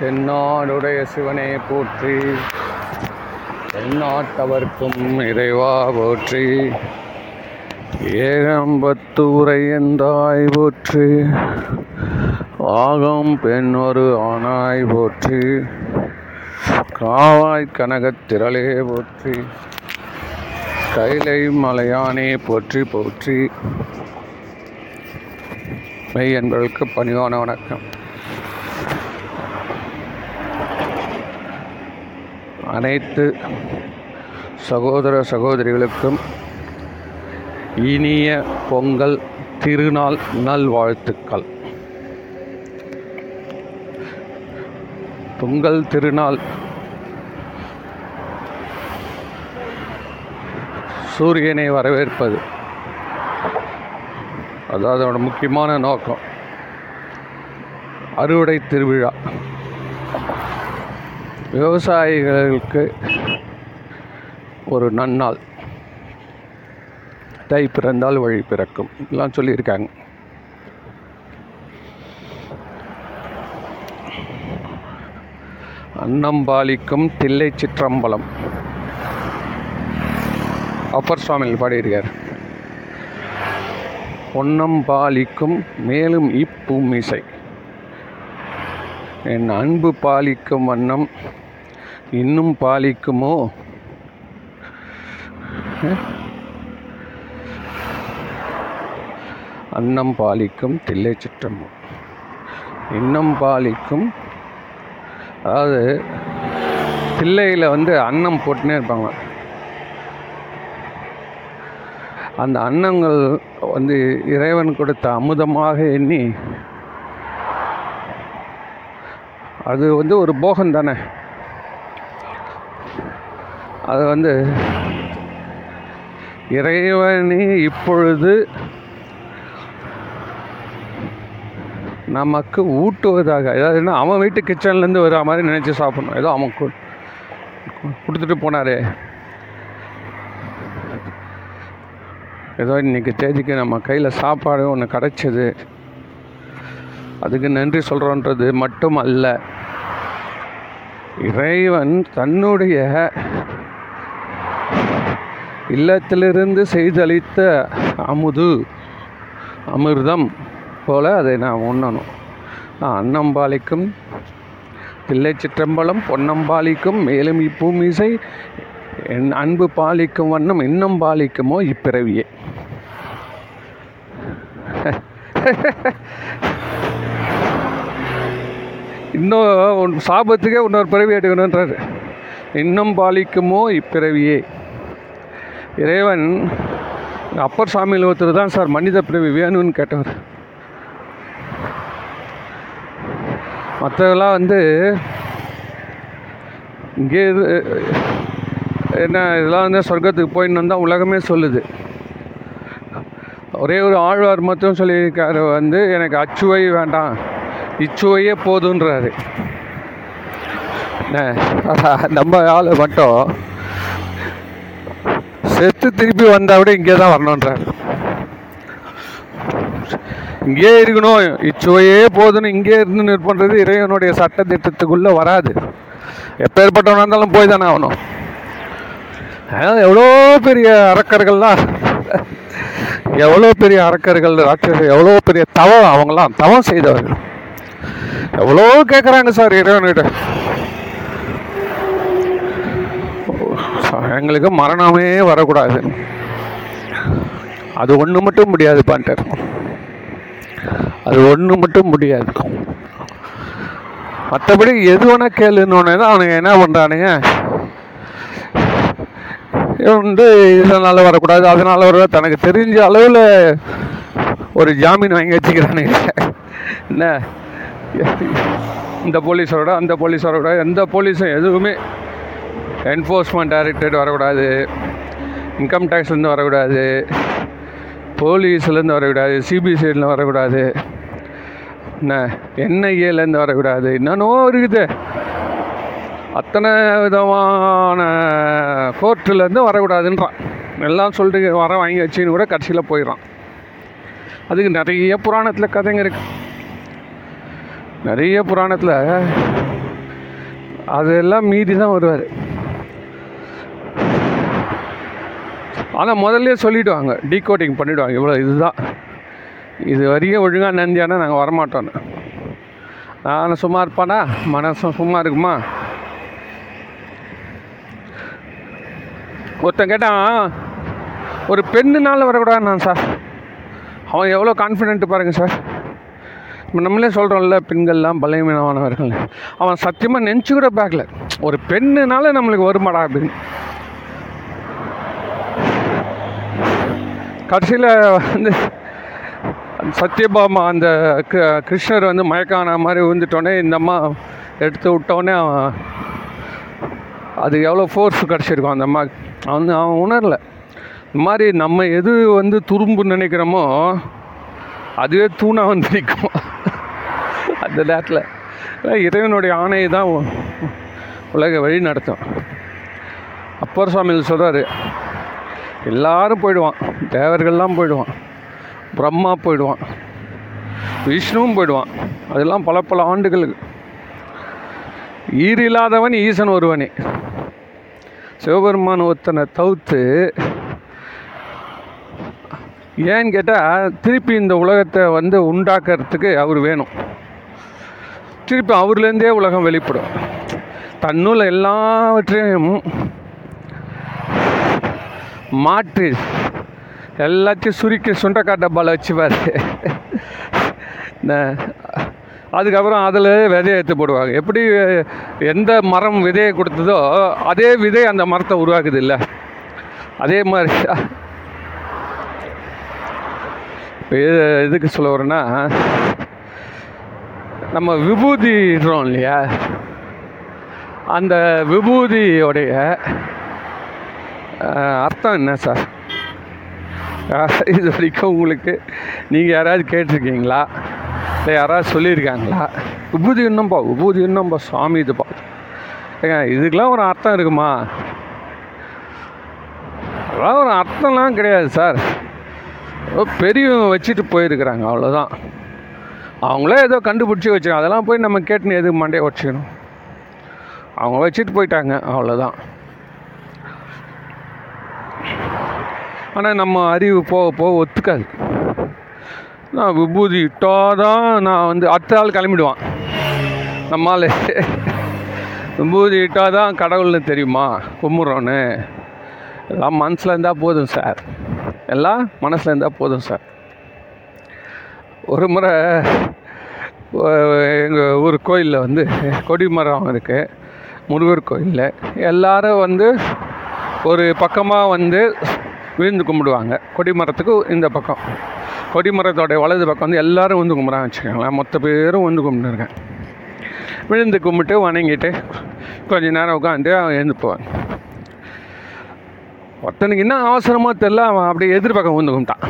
தென்னாடுடைய சிவனே போற்றி. தென்னாட்டவர்க்கும் இறைவா போற்றி. ஏகம்பத்தூரை என்றாய் போற்றி. ஆகம் பெண் ஒரு ஆனாய் போற்றி. காவாய் கனகத் திரளே போற்றி. கைலை மலையானே போற்றி போற்றி. மெய் என்பவர்களுக்கு பணிவான வணக்கம். அனைத்து சகோதர சகோதரிகளுக்கும் இனிய பொங்கல் திருநாள் நல்வாழ்த்துக்கள். பொங்கல் திருநாள் சூரியனை வரவேற்பது. அதாவது அதோட முக்கியமான நோக்கம். அறுவடை திருவிழா. விவசாயிகளுக்கு ஒரு நன்னாள். தை பிறந்தால் வழி பிறக்கும். எல்லாம் சொல்லியிருக்காங்க. அன்னம்பாலிக்கும் தில்லை சிற்றம்பலம். அப்பர் சுவாமியில் பாடியிருக்கார். பொன்னம் பாலிக்கும் மேலும் இப்பூமிசை என் அன்பு பாலிக்கும் வண்ணம் இன்னும் பாலிக்குமோ? அன்னம் பாலிக்கும் தில்லை சிற்றம்பலம் இன்னம் பாலிக்கும் அதாவது தில்லையில் வந்து அன்னம் போட்டுனே இருப்பாங்க. அந்த அன்னங்கள் வந்து இறைவன் கொடுத்த அமுதமாக எண்ணி அது வந்து ஒரு போகம் தானே அது வந்து இறைவனே இப்பொழுது நமக்கு ஊட்டுவதாக. அதாவதுன்னா அவன் வீட்டு கிச்சன்லேருந்து வர மாதிரி நினச்சி சாப்பிடணும். ஏதோ அவன் கொடுத்துட்டு போனாரே. ஏதோ இன்னைக்கு தேதிக்கு நம்ம கையில் சாப்பாடு ஒன்று கிடச்சிது. அதுக்கு நன்றி சொல்கிறோன்றது மட்டும் அல்ல. இறைவன் தன்னுடைய இல்லத்திலிருந்து செய்தளித்த அமுது அமிர்தம் போல அதை நான் உண்ணணும். அன்னம்பாளிக்கும் அன்னம்பாலிக்கும் பிள்ளை சிற்றம்பலம் பொன்னம்பாலிக்கும் மேலும் இப்பூமிசை என் அன்பு பாலிக்கும் வண்ணம் இன்னும் பாலிக்குமோ இப்பிறவியே இன்னும் சாபத்துக்கே இன்னொரு பிறவி எடுக்கணுன்றாரு இன்னும் பாலிக்குமோ இப்பிறவியே. இறைவன் அப்பர் சாமியில் ஒருத்தர் தான் சார் மனித பிறவி வேணும்னு கேட்டவர். மற்றதெல்லாம் வந்து இங்கே இது என்ன இதெல்லாம் வந்து சொர்க்கத்துக்கு போயின்னு வந்தால் உலகமே சொல்லுது. ஒரே ஒரு ஆழ்வார் மட்டும் சொல்லியிருக்காரு வந்து எனக்கு அச்சுவை வேண்டாம் இச்சுவையே போதுன்றாரு. என்ன, நம்ம ஆள் மட்டும் செத்து திருப்பி வந்தால் விட இங்கே தான் வரணுன்றார் இங்கே இருக்கணும் இச்சுவையே போதுன்னு இங்கே இருந்து நிற்பன்றது இறைவனுடைய சட்ட திட்டத்துக்குள்ளே வராது. எப்பேற்பட்டவனாக இருந்தாலும் போய் தானே ஆகணும். எவ்வளோ பெரிய அறக்கர்கள்லாம் எவ்வளோ பெரிய அரக்கர்கள் ராட்சசர் எவ்வளோ பெரிய தவம் அவங்களாம் தவம் செய்தவர்கள். எவ்வளோ கேட்குறாங்க சார் இறைவன்கிட்ட. எங்களுக்கு மரணமே வரக்கூடாது. அது ஒன்று மட்டும் முடியாது பாண்டர். அது ஒன்று மட்டும் முடியாது. மற்றபடி எது வேணால் கேளுன்னு தான் அவனுங்க என்ன பண்ணுறானுங்க இவன் வந்து இதனால் வரக்கூடாது. அதனால் வர தனக்கு தெரிஞ்ச அளவில் ஒரு ஜாமீன் வாங்கி வச்சுக்கிறானுங்க. என்ன? இந்த போலீஸோட அந்த போலீஸோட எந்த போலீஸும் எதுவுமே என்ஃபோர்ஸ்மெண்ட் டைரக்டரேட் வரக்கூடாது. இன்கம் டேக்ஸ்லேருந்து வரக்கூடாது. போலீஸ்லேருந்து வரக்கூடாது. சிபிசிஐலேருந்து வரக்கூடாது. என்ன? என்ஐஏலேருந்து வரக்கூடாது. என்னென்னோ இருக்குது. அத்தனை விதமான கோர்ட்டுலேருந்து வரக்கூடாதுன்றான். எல்லாம் சொல்லிட்டு வர வாங்கி வச்சுன்னு கூட கடைசியில் போயிடுறான். அதுக்கு நிறைய புராணத்தில் கதைங்க இருக்கு. நிறைய புராணத்தில் அதெல்லாம் மீறி தான் வருவார். ஆனால் முதல்ல சொல்லிவிடுவாங்க டீகோடிங் பண்ணிவிடுவாங்க இவ்வளோ இதுதான். இது வரைக்கும் ஒழுங்காக நந்தியானா நாங்கள் வரமாட்டோன்னு நான் சும்மா இருப்பானா? மனசும் சும்மா இருக்குமா? ஒருத்தன் கேட்டான் ஒரு பெண்ணுனால வரக்கூடாது சார். அவன் எவ்வளோ கான்ஃபிடென்ட் பாருங்கள் சார். இப்போ நம்மளே சொல்கிறோம்ல பெண்கள்லாம் பலவீனமானவர்கள். அவன் சத்தியமாக நினச்சி கூட பார்க்கல. ஒரு பெண்ணுனால நம்மளுக்கு வருமாடா அப்படின்னு. கடைசியில் வந்து சத்யபாமா அந்த கிருஷ்ணர் வந்து மயக்கான மாதிரி விழுந்துட்டோன்னே இந்த அம்மா எடுத்து விட்டோடனே அவன் அது எவ்வளோ ஃபோர்ஸ் கிடச்சிருக்கும் அந்த அம்மா. அவன் வந்து அவன் உணரல. இந்த மாதிரி நம்ம எது வந்து துரும்பு நினைக்கிறோமோ அதுவே தூணாக வந்து நிற்கும். அந்த நேரத்தில். இறைவனுடைய ஆணையை தான் உலக வழி நடத்தும். அப்பர் சுவாமியில் சொல்கிறாரு எல்லாரும் போயிடுவான். தேவர்கள்லாம் போயிடுவான். பிரம்மா போயிடுவான். விஷ்ணுவும் போயிடுவான். அதெல்லாம் பல பல ஆண்டுகளுக்கு. ஈரில்லாதவன் ஈசன் ஒருவனே. சிவபெருமான் ஒருத்தனை தவிர்த்து ஏன்னு கேட்டால் திருப்பி இந்த உலகத்தை வந்து உண்டாக்குறதுக்கு அவர் வேணும். திருப்பி அவர்லேருந்தே உலகம் வெளிப்படும். தன்னுள்ள எல்லாவற்றையும் மாற்று எல்லாத்தையும் சுருக்கி சுண்டக்காய் டப்பாவில் வச்சுப்பார். அதுக்கப்புறம் அதில் விதையை எடுத்து போடுவாங்க. எப்படி எந்த மரம் விதையை கொடுத்ததோ அதே விதை அந்த மரத்தை உருவாக்குது இல்லை அதே மாதிரி. இப்போ எதுக்கு சொல்ல வரேன்னா நம்ம விபூதிடுறோம் இல்லையா? அந்த விபூதியோடைய அர்த்தம் என்ன சார்? இது வரைக்கும் உங்களுக்கு நீங்கள் யாராவது கேட்டிருக்கீங்களா? இல்லை யாராவது சொல்லியிருக்காங்களா? விபூதி இன்னும்பா விபூதி இன்னும்பா சுவாமி இதுப்பா ஏங்க இதுக்கெலாம் ஒரு அர்த்தம் இருக்குமா? அதெல்லாம் ஒரு அர்த்தம்லாம் கிடையாது சார். பெரியவங்க வச்சுட்டு போயிருக்கிறாங்க அவ்வளோதான் அவங்களே ஏதோ கண்டுபிடிச்சி வச்சுருக்காங்க அதெல்லாம் போய் நம்ம கேட்டுன்னு எதுக்கு மண்டையை வச்சுக்கணும் அவங்க வச்சுட்டு போயிட்டாங்க அவ்வளோதான் ஆனால் நம்ம அறிவு போக போக ஒத்துக்காது. நான் விபூதி இட்டால் தான் நான் வந்து அடுத்த ஆள் கிளம்பிடுவான். நம்மால். விபூதி இட்டால் தான் கடவுள்னு தெரியுமா? கும்பிட்றோன்னு. எல்லாம் மனசில் இருந்தால் போதும் சார். எல்லாம் மனசில் இருந்தால் போதும் சார். ஒரு முறை எங்கள் ஊர் கோயிலில் வந்து கொடிமரம் இருக்குது முருகர் கோயிலில். எல்லாரும் வந்து ஒரு பக்கமாக வந்து விழுந்து கும்பிடுவாங்க. கொடிமரத்துக்கு இந்த பக்கம். கொடிமரத்தோடைய வலது பக்கம் வந்து எல்லோரும் வந்து கும்பிட்றாங்க வச்சுக்கோங்களேன். மொத்த பேரும் வந்து கும்பிட்டுருக்கேன் விழுந்து கும்பிட்டு வணங்கிட்டு கொஞ்ச நேரம் உட்காந்து அவன் எழுந்து போவாங்க. ஒருத்தனுக்கு என்ன அவசரமோ தெரில அவன் அப்படியே எதிர்பக்கம் வந்து கும்பிட்டான்.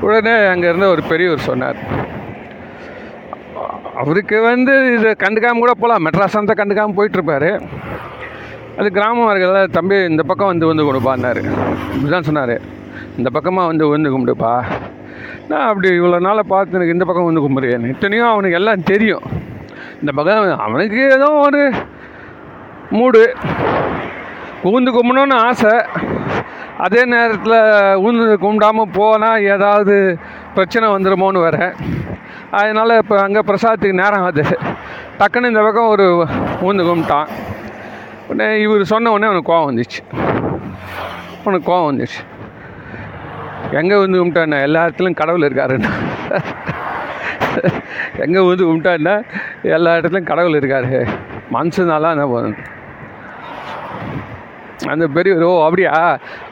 உடனே அங்கேருந்து ஒரு பெரியவர் சொன்னார். அவருக்கு வந்து இதை கண்டுக்காமல் கூட போகலாம் மெட்ராஸ் அந்த கண்டுக்காமல் போயிட்டுருப்பாரு அது கிராமவார்கள தம்பி இந்த பக்கம் வந்து வந்து கொடுப்பான்னாரு. இப்படிதான் சொன்னார். இந்த பக்கமாக வந்து வந்து கும்பிடுப்பா. நான் அப்படி இவ்வளோ நாளை பார்த்து எனக்கு இந்த பக்கம் வந்து கும்பிடுவேன் இத்தனையும் அவனுக்கு எல்லாம் தெரியும். இந்த பக்கம் அவனுக்கு ஏதோ ஒரு மூடு. கூந்து கும்பிடணும்னு ஆசை. அதே நேரத்தில் ஊந்து கும்பிடாமல் போனால் ஏதாவது பிரச்சனை வந்துடுமோன்னு வேற. அதனால் இப்போ அங்கே பிரசாதத்துக்கு நேரம் ஆகுது. டக்குன்னு இந்த பக்கம் ஒரு ஊந்து கும்பிட்டான். உடனே இவர் சொன்ன உடனே அவனுக்கு கோவம் வந்துச்சு. அவனுக்கு கோவம் வந்துச்சு. எங்கே வந்து கும்பிட்டாண்ணா எல்லா இடத்துலையும் கடவுள் இருக்காருண்ணா எங்கே வந்து கும்பிட்டாண்ணா எல்லா இடத்துலையும் கடவுள் இருக்காரு. மனசுனாலாம் என்ன போதும்? அந்த பெரியவர் ஓ அப்படியா?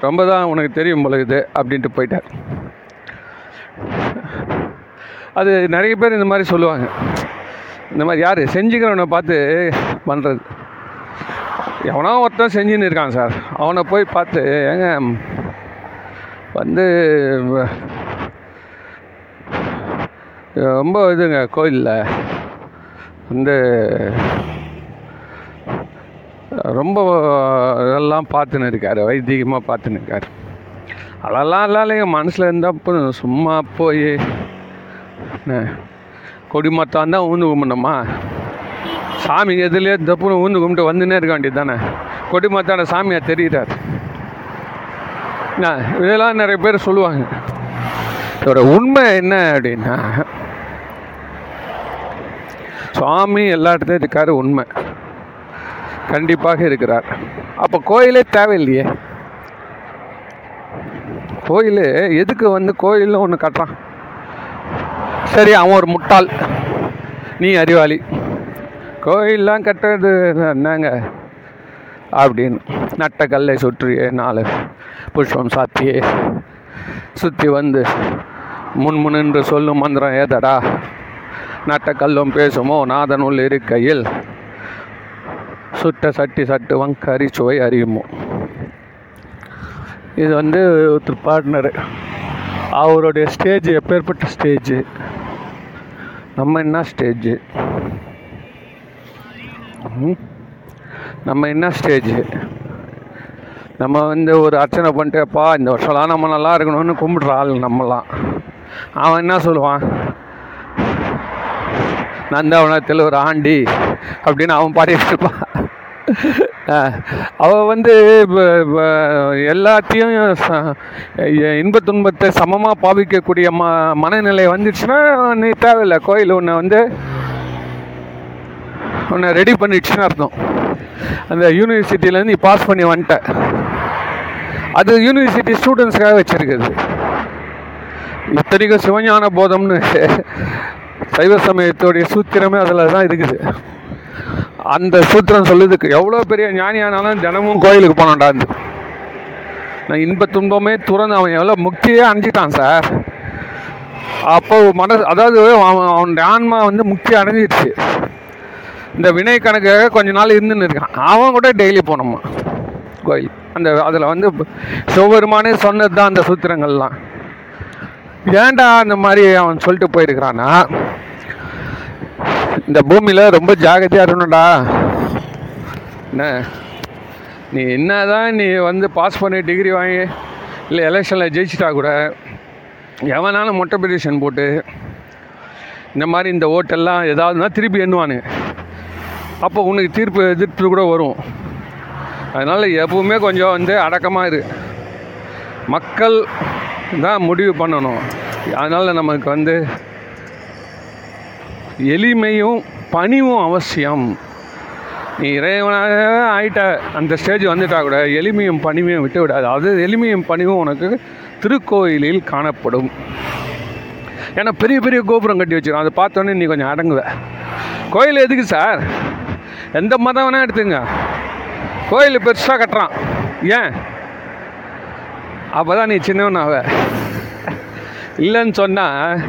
ரொம்ப தான் உனக்கு தெரியும் பொழுது அப்படின்ட்டு போயிட்டார். அது நிறைய பேர் இந்த மாதிரி சொல்லுவாங்க. இந்த மாதிரி யார்? செஞ்சுக்கிறவனை பார்த்து பண்ணுறது எவனோ ஒருத்தன் செஞ்சுன்னு இருக்கான் சார். அவனை போய் பார்த்து ஏங்க வந்து ரொம்ப இதுங்க கோயிலில். வந்து ரொம்ப இதெல்லாம் பார்த்துன்னு இருக்கார் வைத்தியமாக பார்த்துன்னு இருக்கார். அதெல்லாம் இல்லை மனசில் இருந்தால் சும்மா போய் என்ன கொடி தான் ஊந்து கும்பிடணுமா சாமி எதுலேயே தப்புன்னு ஊந்து கும்பிட்டு வந்துன்னே இருக்க வேண்டியது தானே கொடிமத்தான சாமியாக தெரிகிறார் என்ன இதெல்லாம் நிறைய பேர் சொல்லுவாங்க. இதோட உண்மை என்ன அப்படின்னா சுவாமி எல்லா இடத்துலையும் இருக்காரு உண்மை. கண்டிப்பாக இருக்கிறார். அப்போ கோயிலே தேவையில்லையே? கோயில் எதுக்கு வந்து கோயிலில் ஒன்று கட்டுறான் சரி அவன் ஒரு முட்டாள். நீ அறிவாளி. கோயிலெலாம் கட்டுறது என்னங்க? அப்படின்னு நட்ட கல்லை சுற்றியே நாலு புஷ்பம் சாத்தியே சுற்றி வந்து முன்முனின்று சொல்லும் மந்திரம் ஏதடா? நட்ட கல்லும் பேசுமோ? நாதனுள் இருக்கையில் சுட்ட சட்டி சட்டு வங்கரி சுவை அறியுமோ? இது வந்து ஒருத்தர் பாடினர். அவருடைய ஸ்டேஜ் எப்பேற்பட்ட ஸ்டேஜு நம்ம என்ன ஸ்டேஜு நம்ம என்ன ஸ்டேஜு நம்ம வந்து ஒரு அர்ச்சனை பண்ணிட்டேப்பா இந்த வருஷம்லாம் நம்ம நல்லா இருக்கணும்னு கும்பிட்ற ஆள் நம்மலாம். அவன் என்ன சொல்லுவான்? நந்தவனத்தில் ஒரு ஆண்டி அப்படின்னு அவன் பாடிட்டு இருப்பான் அவள் வந்து எல்லாத்தையும் இன்ப துன்பத்தை சமமாக பாவிக்கக்கூடிய ம மனநிலை வந்துச்சுன்னா நீ தேவையில்லை. கோயில் ஒன்று வந்து உன்னை ரெடி பண்ணிடுச்சுன்னு அர்த்தம். அந்த யூனிவர்சிட்டியிலேருந்து நீ பாஸ் பண்ணி வந்துட்ட. அது யூனிவர்சிட்டி ஸ்டூடெண்ட்ஸ்க்காக வச்சுருக்குது. இத்தனைக்கும் சிவஞான போதம்னு சைவ சமயத்துடைய சூத்திரமே அதில் தான் இருக்குது. அந்த சூத்திரம் சொல்லுதுக்கு எவ்வளோ பெரிய ஞானியானாலும் தினமும் கோயிலுக்கு போனான்டாந்து நான் இன்ப துன்பமே துறந்து அவன் எவ்வளோ முக்தியே அணிஞ்சிட்டான் சார். அப்போ மனசு அதாவது அவன் அவனுடைய ஆன்மா வந்து முக்தி அடைஞ்சிடுச்சு இந்த வினை கணக்காக கொஞ்ச நாள் இருந்துன்னு இருக்கான். அவன் கூட டெய்லி போனோம்மா கோயில். அந்த அதில் வந்து சிவபெருமானே சொன்னது தான் அந்த சூத்திரங்கள்லாம். ஏன்டா அந்த மாதிரி அவன் சொல்லிட்டு போயிருக்கிறான்னா? இந்த பூமியில் ரொம்ப ஜாகிரதையாக இருக்கணும்டா. என்ன? நீ என்ன தான் நீ வந்து பாஸ் பண்ணி டிகிரி வாங்கி இல்லை எலெக்ஷனில் ஜெயிச்சிட்டா கூட எவனாலும் மொட்டை பெட்டிஷன் போட்டு இந்த மாதிரி இந்த ஓட்டெல்லாம் ஏதாவதுனா திருப்பி எண்ணுவானுங்க. அப்போ உனக்கு தீர்ப்பு எதிர்ப்பு கூட வரும். அதனால் எப்பவுமே கொஞ்சம் வந்து அடக்கமாக இரு. மக்கள் தான் முடிவு பண்ணணும். அதனால் நமக்கு வந்து எளிமையும் பணிவும் அவசியம். நீ இறைவனாக ஆகிட்ட அந்த ஸ்டேஜ் வந்துட்டா கூட எளிமையும் பணிவையும் விட்டு விடாது. அது எளிமையும் பணிவும் உனக்கு திருக்கோயிலில் காணப்படும். ஏன்னா பெரிய பெரிய கோபுரம் கட்டி வச்சிருக்கோம். அதை பார்த்தோன்னே நீ கொஞ்சம் அடங்குவ. கோயில் எதுக்கு சார் எந்த மதம் வேணால் எடுத்துங்க. கோயில் பெருசாக கட்டுறான். ஏன்? அப்போ தான் நீ சின்னவனாவ இல்லைன்னு சொன்னால்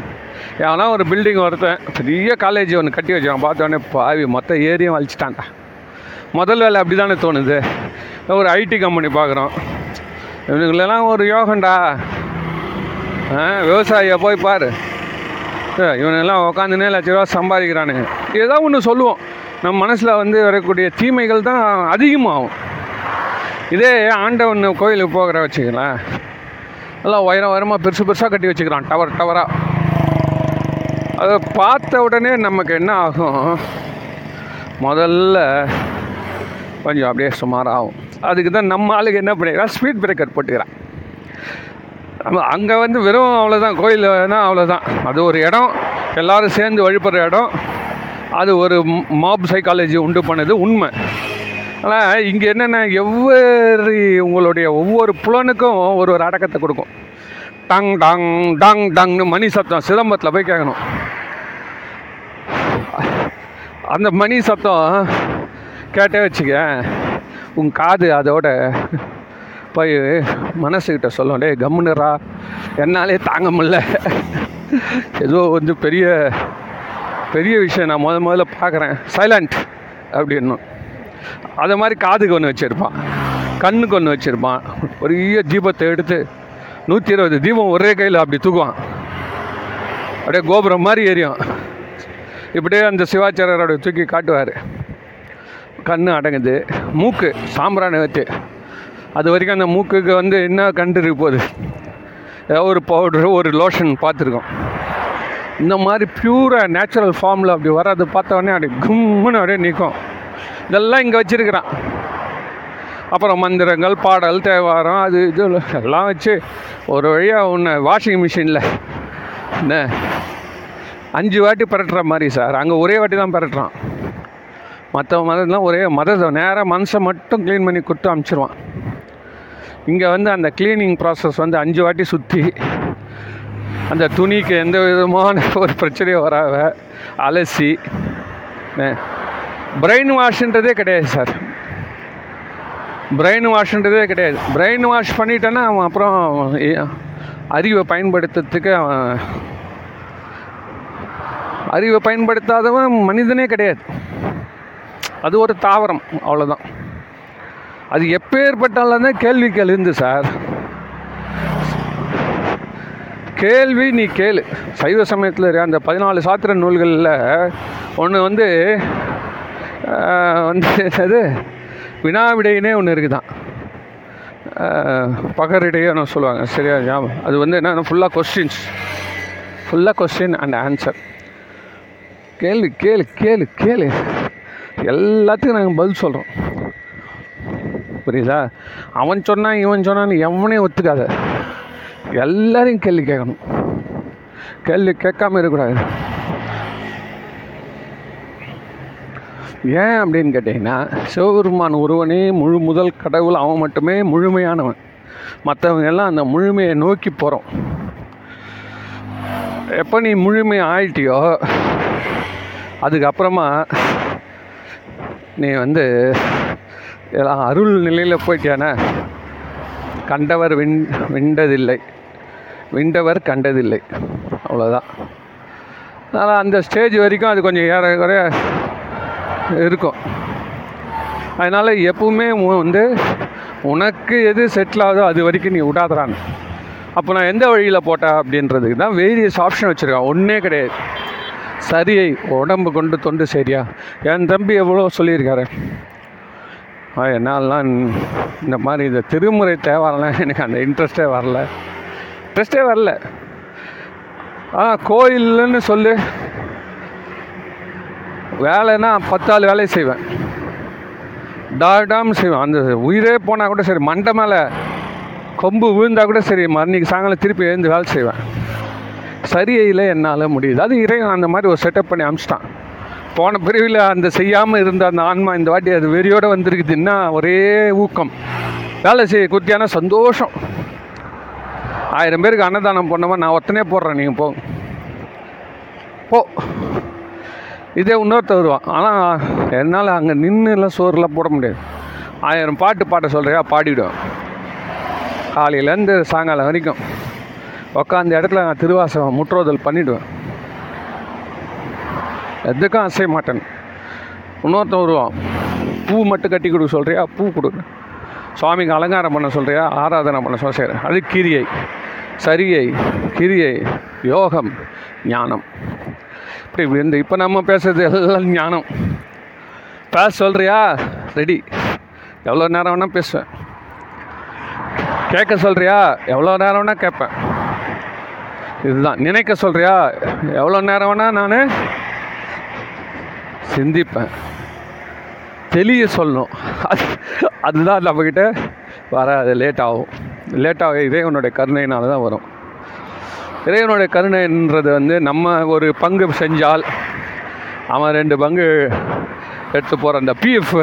எவனா ஒரு பில்டிங் ஒருத்தன் பெரிய காலேஜ் ஒன்று கட்டி வச்சான் பார்த்தோன்னே பாவி மொத்த ஏரியும் வலிச்சிட்டான்டா முதல் வேலை அப்படி தானே தோணுது ஒரு ஐடி கம்பெனி பார்க்குறோம் இவனுங்களெல்லாம் ஒரு யோகண்டா ஆ விவசாயியை போய் பாரு. இவனெல்லாம் உட்காந்துனே லட்ச ரூபா சம்பாதிக்கிறானுங்க. ஏதோ ஒன்று சொல்லுவோம். நம்ம மனசில் வந்து வரக்கூடிய தீமைகள் தான் அதிகமாகும். இதே ஆண்டவன் கோயிலுக்கு போகிற வச்சுக்கலாம் எல்லாம் உயரம் உயரமாக பெருசு பெருசாக கட்டி வச்சுக்கிறான். டவர் டவராக அதை பார்த்த உடனே நமக்கு என்ன ஆகும்? முதல்ல கொஞ்சம் அப்படியே சுமாராகும். அதுக்கு தான் நம்ம ஆளுக்கு என்ன பண்ணிக்கிறான்? ஸ்பீட் பிரேக்கர் போட்டுக்கிறான். அங்கே வந்து வெறும் அவ்வளோதான் கோயில்னா அவ்வளோதான் அது ஒரு இடம். எல்லாரும் சேர்ந்து வழிபடுற இடம். அது ஒரு மாப் சைக்காலஜி உண்டு பண்ணது உண்மை. ஆனால் இங்கே என்னென்ன எவ்வொரு உங்களுடைய ஒவ்வொரு புலனுக்கும் ஒரு ஒரு அடக்கத்தை கொடுக்கும். டங் டங் டங் டங்னு மணி சத்தம் சிதம்பரத்தில் போய் கேட்கணும் அந்த மணி சத்தம் கேட்டே வச்சுக்க உன் காது அதோட போய் மனசுக்கிட்ட சொல்லும் டேய் கம்முனுரா என்னாலே தாங்க முடில ஏதோ வந்து பெரிய பெரிய விஷயம் நான் முத முதல்ல பார்க்குறேன். சைலண்ட் அப்படின்னும். அதை மாதிரி காதுக்கு ஒன்று வச்சுருப்பான். கண்ணுக்கு ஒன்று வச்சுருப்பான். பெரிய தீபத்தை எடுத்து நூற்றி இருபது தீபம் ஒரே கையில் அப்படி தூக்குவான். அப்படியே கோபுரம் மாதிரி எரியும். இப்படியே அந்த சிவாச்சாரியரோட தூக்கி காட்டுவார். கண் அடங்குது. மூக்கு சாம்பிராணி வச்சு. அது வரைக்கும் அந்த மூக்குக்கு வந்து என்ன கண்டு இருக்கு போகுது? ஏதோ ஒரு பவுடர் ஒரு லோஷன் பார்த்துருக்கோம். இந்த மாதிரி பியூராக நேச்சுரல் ஃபார்மில் அப்படி வர்றது பார்த்தோன்னே அப்படி கும்முன்னு அப்படியே நிற்கும் இதெல்லாம் இங்கே வச்சுருக்கிறான். அப்புறம் மந்திரங்கள் பாடல் தேவாரம் அது இது எல்லாம் வச்சு ஒரு வழியாக ஒன்று வாஷிங் மிஷினில் என்ன அஞ்சு வாட்டி பரட்டுற மாதிரி சார் அங்கே ஒரே வாட்டி தான் பரட்டுறான். மற்ற மதம்லாம் ஒரே மதத்தை நேராக மனசை மட்டும் க்ளீன் பண்ணி கொடுத்து அனுப்பிச்சிருவான் இங்கே வந்து அந்த க்ளீனிங் ப்ராசஸ் வந்து அஞ்சு வாட்டி சுற்றி அந்த துணிக்கு எந்த விதமான ஒரு பிரச்சனையும் வராத அலசி. பிரெயின் வாஷ்ன்றதே கிடையாது சார். பிரெயின் வாஷ்ன்றதே கிடையாது. பிரெயின் வாஷ் பண்ணிட்டேன்னா அவன் அப்புறம் அறிவை பயன்படுத்துறதுக்கு அவன் அறிவை பயன்படுத்தாதவன் மனிதனே கிடையாது. அது ஒரு தாவரம் அவ்வளோதான் அது எப்பேற்பட்டாலும் தான் கேள்வி எழுந்து சார். கேள்வி நீ கேளு. சைவ சமயத்தில் இருக்க அந்த பதினாலு சாத்திர நூல்களில் ஒன்று வந்து வந்து அது வினாவிடையினே ஒன்று இருக்குதான். பகரிடையன்னு சொல்லுவாங்க. சரியா ஞாபகம். அது வந்து என்னென்னா ஃபுல்லாக கொஸ்டின்ஸ் ஃபுல்லாக கொஸ்டின் அண்ட் ஆன்சர் கேள்வி கேளு கேளு கேளு எல்லாத்துக்கும் நாங்கள் பதில் சொல்கிறோம் புரியுதா? அவன் சொன்னான் இவன் சொன்னான்னு எவனையும் ஒத்துக்காத. எல்லாரையும் கேள்வி கேட்கணும். கேள்வி கேட்காம இருக்கக்கூடாது. ஏன் அப்படின்னு கேட்டிங்கன்னா சிவபெருமான் ஒருவனே முழு முதல் கடவுள் அவன் மட்டுமே முழுமையானவன். மற்றவங்க எல்லாம் அந்த முழுமையை நோக்கி போகிறோம் எப்போ நீ முழுமை ஆயிட்டியோ அதுக்கப்புறமா நீ வந்து எல்லாம் அருள் நிலையில் போயிட்டியானே? கண்டவர் விண் விண்டதில்லை. விண்டவர் கண்டதில்லை. அவ்வளோதான் அதனால் அந்த ஸ்டேஜ் வரைக்கும் அது கொஞ்சம் ஏறக்குறைய இருக்கும். அதனால் எப்பவுமே வந்து உனக்கு எது செட்டில் ஆகுதோ அது வரைக்கும் நீ விடாதறான் அப்போ நான் எந்த வழியில் போட்டேன் அப்படின்றதுக்கு தான் வேரியஸ் ஆப்ஷன் வச்சுருக்கேன். ஒன்றே கிடையாது. சரியை உடம்பு கொண்டு தொண்டு சரியா என் தம்பி எவ்வளோ சொல்லியிருக்காரு? என்னாலலாம் இந்த மாதிரி இந்த திருமுறை தேவாரம்லாம் எனக்கு அந்த இன்ட்ரெஸ்ட்டே வரல. இன்ட்ரெஸ்டே வரல. ஆ கோயில்னு சொல்லு. வேலைன்னா பத்தாள் வேலையை செய்வேன். டாடாம் செய்வேன். அந்த உயிரே போனால் கூட சரி மண்டை மேலே கொம்பு விழுந்தால் கூட சரி மறுநீக்கு சாயங்காலம் திருப்பி எழுந்து வேலை செய்வேன். சரியில்லை என்னால் முடியுது. அது இறைவன் அந்த மாதிரி ஒரு செட்டப் பண்ணி அமிச்சிட்டான் போன பிரிவில் அந்த செய்யாமல் இருந்த அந்த ஆன்மா இந்த வாட்டி அது வெறியோடு வந்திருக்குதுன்னா ஒரே ஊக்கம். வேலை செய்ய குத்தியான சந்தோஷம். ஆயிரம் பேருக்கு அன்னதானம் பண்ணமா நான் ஒத்தனே போடுறேன் நீங்கள் போ. போ. இதே இன்னொருத்தர் வருவான். ஆனால் என்னால் அங்கே நின்றுலாம் சோறுலாம் போட முடியாது. ஆயிரம் பாட்டு பாட சொல்கிறியா பாடிவிடுவேன். காலையிலேருந்து சாயங்காலம் வரைக்கும் உக்காந்த இடத்துல நான் திருவாசகம் முற்றோதல் பண்ணிவிடுவேன் எதுக்கும் அசைய மாட்டேன். இன்னொருத்தன் வருவான். பூ மட்டும் கட்டி கொடுக்க சொல்கிறியா பூ கொடு. சுவாமிக்கு அலங்காரம் பண்ண சொல்கிறியா ஆராதனை பண்ண சொல்ல செய்கிறேன் அது கிரியை. சரியை கிரியை யோகம் ஞானம். இப்படி இந்த இப்போ நம்ம பேசுறது எல்லாம் ஞானம். பேச சொல்கிறியா ரெடி எவ்வளோ நேரம் வேணால் பேசுவேன். கேட்க சொல்கிறியா எவ்வளோ நேரம் வேணால் கேட்பேன். இதுதான். நினைக்க சொல்கிறியா எவ்வளோ நேரம் வேணால் நான் சிந்திப்பேன். தெளிய சொல்லணும். அது அதுதான் நம்மக்கிட்ட வராது லேட் ஆகும். லேட் ஆக இறைவனுடைய கருணையினால தான் வரும். இறைவனுடைய கருணைன்றது வந்து நம்ம ஒரு பங்கு செஞ்சால் அவன் ரெண்டு பங்கு எடுத்து போகிற அந்த பிஎஃப்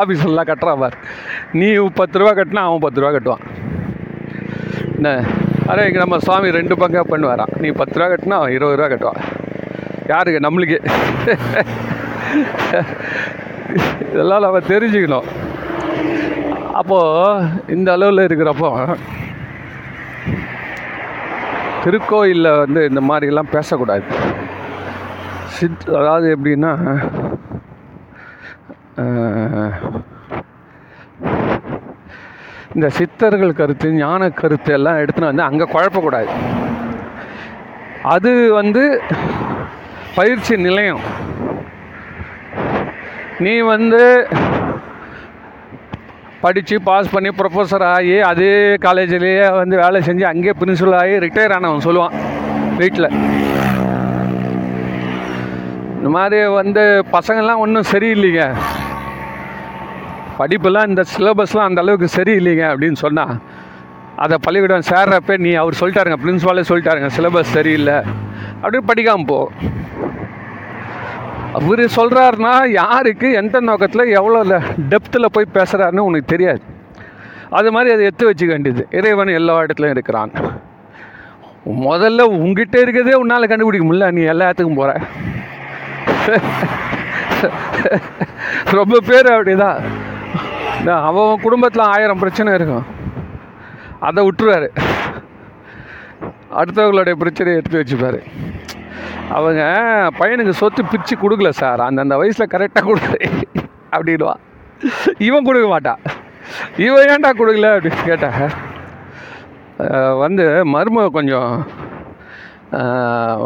ஆஃபீஸ்லாம் கட்டுறாவார் நீ பத்து ரூபா கட்டினா அவன் பத்து ரூபா கட்டுவான். என்ன? அரே இங்கே நம்ம சுவாமி ரெண்டு பங்காக பண்ணுவாரான் நீ பத்து ரூபா கட்டினா அவன் இருபது ரூபா கட்டுவான். யாருக்கு? நம்மளுக்கே. இதெல்லாம் நம்ம தெரிஞ்சுக்கணும். அப்போது இந்த அளவில் இருக்கிறப்போ திருக்கோயிலில் வந்து இந்த மாதிரிலாம் பேசக்கூடாது. சித் அதாவது எப்படின்னா இந்த சித்தர்கள் கருத்து ஞான கருத்து எல்லாம் எடுத்துன்னு வந்து அங்கே குழப்பக்கூடாது. அது வந்து பயிற்சி நிலையம். நீ வந்து படித்து பாஸ் பண்ணி ப்ரொஃபஸர் ஆகி அதே காலேஜ்லேயே வந்து வேலை செஞ்சு அங்கேயே பிரின்சிபல் ஆகி ரிட்டையர் ஆனவன் சொல்லுவான் வீட்டில் இந்த மாதிரி வந்து பசங்கள்லாம் ஒன்றும் சரியில்லைங்க. படிப்பெல்லாம் இந்த சிலபஸ்லாம் அந்த அளவுக்கு சரியில்லைங்க அப்படின்னு சொன்னால் அதை பள்ளிக்கூடம் சேர்றப்ப நீ அவர் சொல்லிட்டாருங்க பிரின்ஸ்பாலே சொல்லிட்டாருங்க சிலபஸ் சரியில்லை. அப்படின்னு படிக்காமல் போ. அவர் சொல்கிறாருன்னா யாருக்கு எந்த நோக்கத்தில் எவ்வளோ டெப்த்தில் போய் பேசுகிறாருன்னு உனக்கு தெரியாது. அது மாதிரி அதை எடுத்து வச்சுக்க வேண்டியது. இறைவன் எல்லா இடத்துலையும் இருக்கிறான். முதல்ல உங்ககிட்ட இருக்கிறதே உன்னால் கண்டுபிடிக்க முடியல. நீ எல்லா இடத்துக்கும் போகிற ரொம்ப பேர் அப்படிதான். அவன் குடும்பத்தில் ஆயிரம் பிரச்சனை இருக்கும். அதை விட்டுருவார். அடுத்தவங்களுடைய பிரச்சனையை எடுத்து வச்சுப்பாரு. அவங்க பையனுக்கு சொத்து பிரித்து கொடுக்கல சார். அந்தந்த வயசில் கரெக்டாக கொடுக்குறே அப்படின்வா இவன் கொடுக்க மாட்டான் இவன் ஏன்டா கொடுக்கல அப்படின்னு கேட்டாங்க வந்து மரும கொஞ்சம்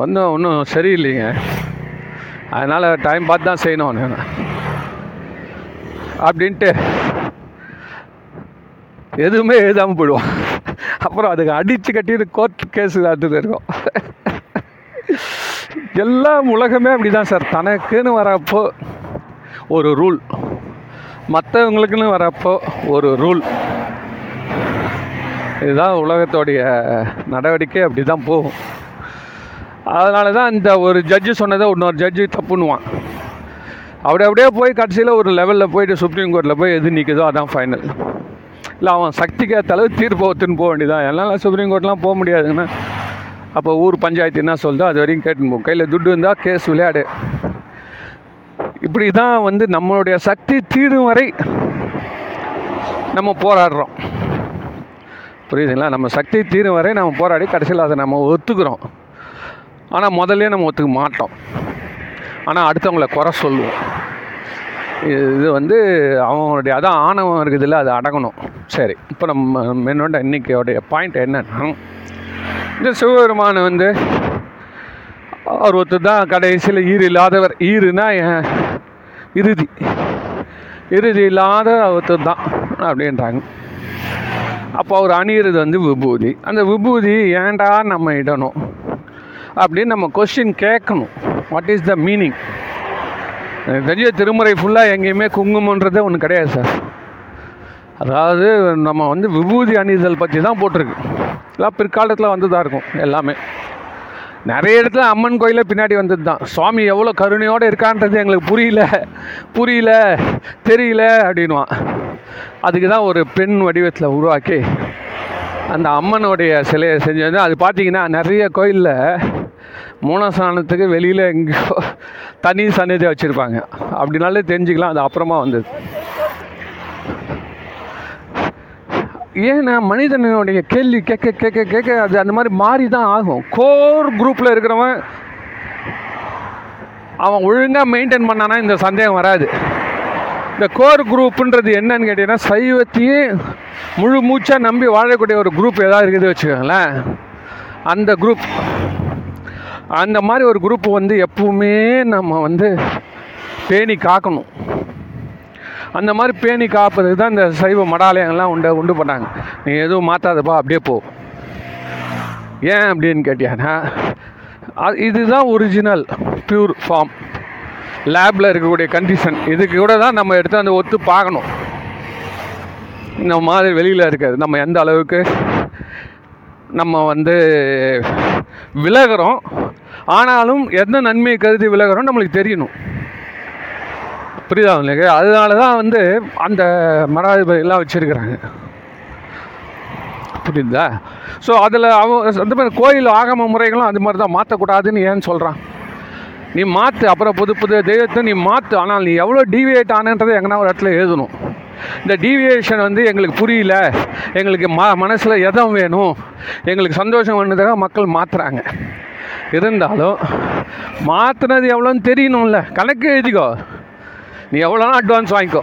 வந்து ஒன்றும் சரியில்லைங்க. அதனால் டைம் பார்த்து தான் செய்யணும் நான் அப்படின்ட்டு எதுவுமே எழுதாமல் போயிடுவான். அப்புறம் அதுக்கு அடித்து கட்டிட்டு கோர்ட் கேஸு அடுத்தது இருக்கும். எல்லாம் உலகமே அப்படி தான் சார். தனக்குன்னு வரப்போ ஒரு ரூல். மற்றவங்களுக்குன்னு வரப்போ ஒரு ரூல். இதுதான் உலகத்தோடைய நடவடிக்கை அப்படி தான் போகும். அதனால தான் இந்த ஒரு ஜட்ஜு சொன்னதை இன்னொரு ஜட்ஜு தப்புன்னுவான். அப்படி அப்படியே போய் கடைசியில் ஒரு லெவலில் போயிட்டு சுப்ரீம் கோர்ட்டில் போய் எது நிற்குதோ அதான் ஃபைனல் இல்லை அவன் சக்திக்கு ஏற்ற அளவு தீர்ப்பு ஒத்துன்னு போக வேண்டியதான் எல்லாம் சுப்ரீம் கோர்ட்லாம் போக முடியாதுங்கன்னா அப்போ ஊர் பஞ்சாயத்து என்ன சொல்லுதோ அது வரைக்கும் கேட்டுன்னு போகும் கையில் துட்டு இருந்தால் கேஸ் விளையாடு. இப்படி தான் வந்து நம்மளுடைய சக்தி தீரும் வரை நம்ம போராடுறோம். புரியுதுங்களா? நம்ம சக்தி தீரும் வரை நம்ம போராடி கடைசியில் அதை நம்ம ஒத்துக்கிறோம். ஆனால் முதல்ல நம்ம ஒத்துக்க மாட்டோம். ஆனால் அடுத்தவங்கள குறை சொல்லுவோம். இது இது வந்து அவங்களுடைய அதான் ஆணவம் இருக்குதுல்ல அது அடங்கணும் சரி இப்போ நம்ம என்னோட இன்னைக்கோடைய பாயிண்ட் என்னன்னா இந்த சிவபெருமான் வந்து அவர் ஒருத்தர் தான் கடைசியில் ஈர் இல்லாதவர். ஈருனா ஏன்? இறுதி. இறுதி இல்லாத ஒருத்தர் தான் அப்படின்றாங்க. அப்போ அவர் அணியிறது வந்து விபூதி. அந்த விபூதி ஏன்டா நம்ம இடணும் அப்படின்னு நம்ம கொஸ்டின் கேட்கணும். வாட் இஸ் த மீனிங் தெரிஞ்ச திருமுறை ஃபுல்லாக எங்கேயுமே குங்குமன்றதே ஒன்று கிடையாது சார் அதாவது நம்ம வந்து விபூதி அணிதல் பற்றி தான் போட்டிருக்கு. எல்லாம் பிற்காலத்தில் வந்ததாக இருக்கும் எல்லாமே. நிறைய இடத்துல அம்மன் கோயிலில் பின்னாடி வந்தது தான் சுவாமி எவ்வளோ கருணையோடு இருக்கான்றது எங்களுக்கு புரியல. புரியல தெரியல அப்படின்வான் அதுக்கு தான் ஒரு பெண் வடிவத்தில் உருவாக்கி அந்த அம்மனுடைய சிலையை செஞ்சது. அது பார்த்தீங்கன்னா நிறைய கோயிலில் மூலஸ்தானத்துக்கு வெளியில் எங்கேயோ தனி சன்னதியாக வச்சுருப்பாங்க. அப்படினாலே தெரிஞ்சுக்கலாம் அது அப்புறமா வந்தது. ஏன்னா மனிதனுடைய கேள்வி கேட்க கேட்க கேட்க அது அந்த மாதிரி மாறி தான் ஆகும் கோர் குரூப்பில் இருக்கிறவன் அவன் ஒழுங்காக மெயின்டைன் பண்ணானா இந்த சந்தேகம் வராது. இந்த கோர் குரூப்புன்றது என்னன்னு கேட்டிங்கன்னா சைவத்தையே முழு மூச்சாக நம்பி வாழக்கூடிய ஒரு குரூப் ஏதாவது இருக்குது வச்சுக்கோங்களேன். அந்த குரூப் அந்த மாதிரி ஒரு குரூப் வந்து எப்பவுமே நம்ம வந்து பேணி காக்கணும். அந்த மாதிரி பேணி காப்பதுக்கு தான் இந்த சைவ மடாலயங்கள்லாம் உண்டு உண்டு பண்ணாங்க. நீ எதுவும் மாற்றாதப்பா அப்படியே போ. ஏன் அப்படின்னு கேட்டியானா அது இதுதான் ஒரிஜினல் பியூர் ஃபார்ம் லேபில் இருக்கக்கூடிய கண்டிஷன் இதுக்கு கூட தான் நம்ம எடுத்து அந்த ஒத்து பார்க்கணும். இந்த மாதிரி வெளியில் இருக்காது நம்ம எந்த அளவுக்கு நம்ம வந்து விலகிறோம் ஆனாலும் எந்த நன்மையை கருதி விலகிறோம் நம்மளுக்கு தெரியணும். புரியுதா உங்களுக்கு? அதனால தான் வந்து அந்த மடாதிபதியெல்லாம் வச்சுருக்கிறாங்க. புரியுதா? ஸோ அதில் அவன் அந்த மாதிரி கோயில் ஆகம முறைகளும் அது மாதிரி தான் மாற்றக்கூடாதுன்னு ஏன்னு சொல்கிறான் நீ மாற்று அப்புறம் புது புது தெய்வத்தை நீ மாற்று ஆனால் நீ எவ்வளோ டீவியேட் ஆனன்றதை எங்கன்னா ஒரு இடத்துல எழுதணும். இந்த டீவியேஷன் வந்து எங்களுக்கு புரியல. எங்களுக்கு ம மனசில் எதம் வேணும்? எங்களுக்கு சந்தோஷம் வேணுதாக மக்கள் மாற்றுறாங்க இருந்தாலும் மாற்றினது எவ்வளோன்னு தெரியணும்ல. கணக்கு எழுதிக்கோ. நீ எவ்வளோனா அட்வான்ஸ் வாங்கிக்கோ.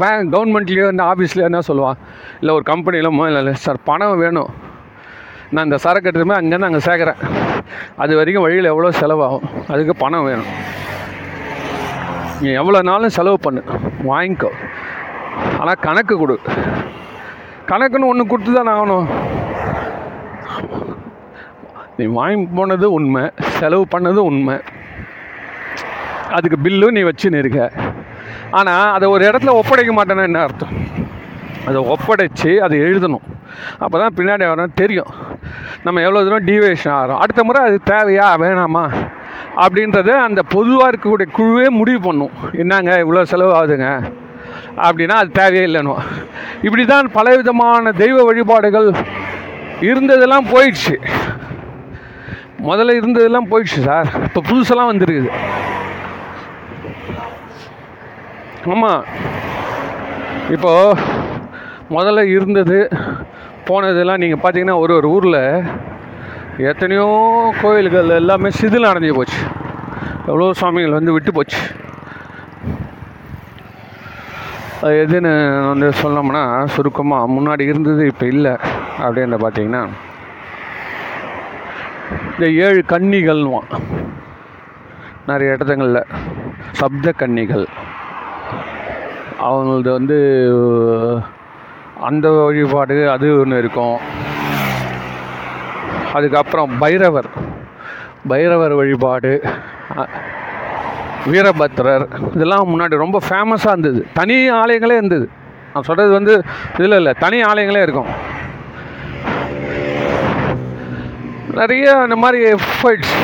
பேங்க் கவர்மெண்ட்லேயோ இந்த ஆஃபீஸ்லேயோ என்ன சொல்லுவான்? இல்லை ஒரு கம்பெனியில் இல்லை சார் பணம் வேணும். நான் இந்த சரக்கு எடுத்துமே அங்கேருந்து அங்கே சேர்க்குறேன். அது வரைக்கும் வழியில் எவ்வளோ செலவாகும்? அதுக்கு பணம் வேணும். நீ எவ்வளோ நாளும் செலவு பண்ணு. வாங்கிக்கோ. ஆனால் கணக்கு கொடு. கணக்குன்னு ஒன்று கொடுத்து தான் ஆகணும். நீ வாங்கி போனது உண்மை. செலவு பண்ணது உண்மை. அதுக்கு பில்லும் நீ வச்சுன்னு இருக்க. ஆனால் அதை ஒரு இடத்துல ஒப்படைக்க மாட்டேன்னா என்ன அர்த்தம்? அதை ஒப்படைச்சு அதை எழுதணும். அப்போ தான் பின்னாடி வரணும் தெரியும். நம்ம எவ்வளோ தூரம் டீவியேஷன் ஆகிறோம். அடுத்த முறை அது தேவையா வேணாமா? அப்படின்றத அந்த பொதுவாக இருக்கக்கூடிய குழுவே முடிவு பண்ணும். என்னங்க இவ்வளோ செலவு ஆகுதுங்க? அப்படின்னா அது தேவையே இல்லைன்னு இப்படி தான் பலவிதமான தெய்வ வழிபாடுகள் இருந்ததெல்லாம் போயிடுச்சு. முதல்ல இருந்ததெல்லாம் போயிடுச்சு சார். இப்போ புதுசெல்லாம் வந்துருக்குது. ஆமாம் இப்போது முதல்ல இருந்தது போனதெல்லாம் நீங்கள் பார்த்தீங்கன்னா ஒரு ஒரு ஊரில் எத்தனையோ கோயில்கள் எல்லாமே சிதில் அடைஞ்சு போச்சு. எவ்வளோ சுவாமிகள் வந்து விட்டு போச்சு. அது எதுன்னு வந்து சொன்னோம்னா சுருக்கமாக முன்னாடி இருந்தது இப்போ இல்லை. அப்படின்னு பார்த்தீங்கன்னா இந்த ஏழு கன்னிகள்னுவான். நிறைய இடத்துங்களில். சப்த கன்னிகள். அவங்களது வந்து அந்த வழிபாடு அது ஒன்று இருக்கும். அதுக்கப்புறம் பைரவர். பைரவர் வழிபாடு வீரபத்ரர் இதெல்லாம் முன்னாடி ரொம்ப ஃபேமஸாக இருந்தது. தனி ஆலயங்களே இருந்தது. நான் சொல்கிறது வந்து இதில் இல்லை தனி ஆலயங்களே இருக்கும். நிறைய இந்த மாதிரி எஃபர்ட்ஸ்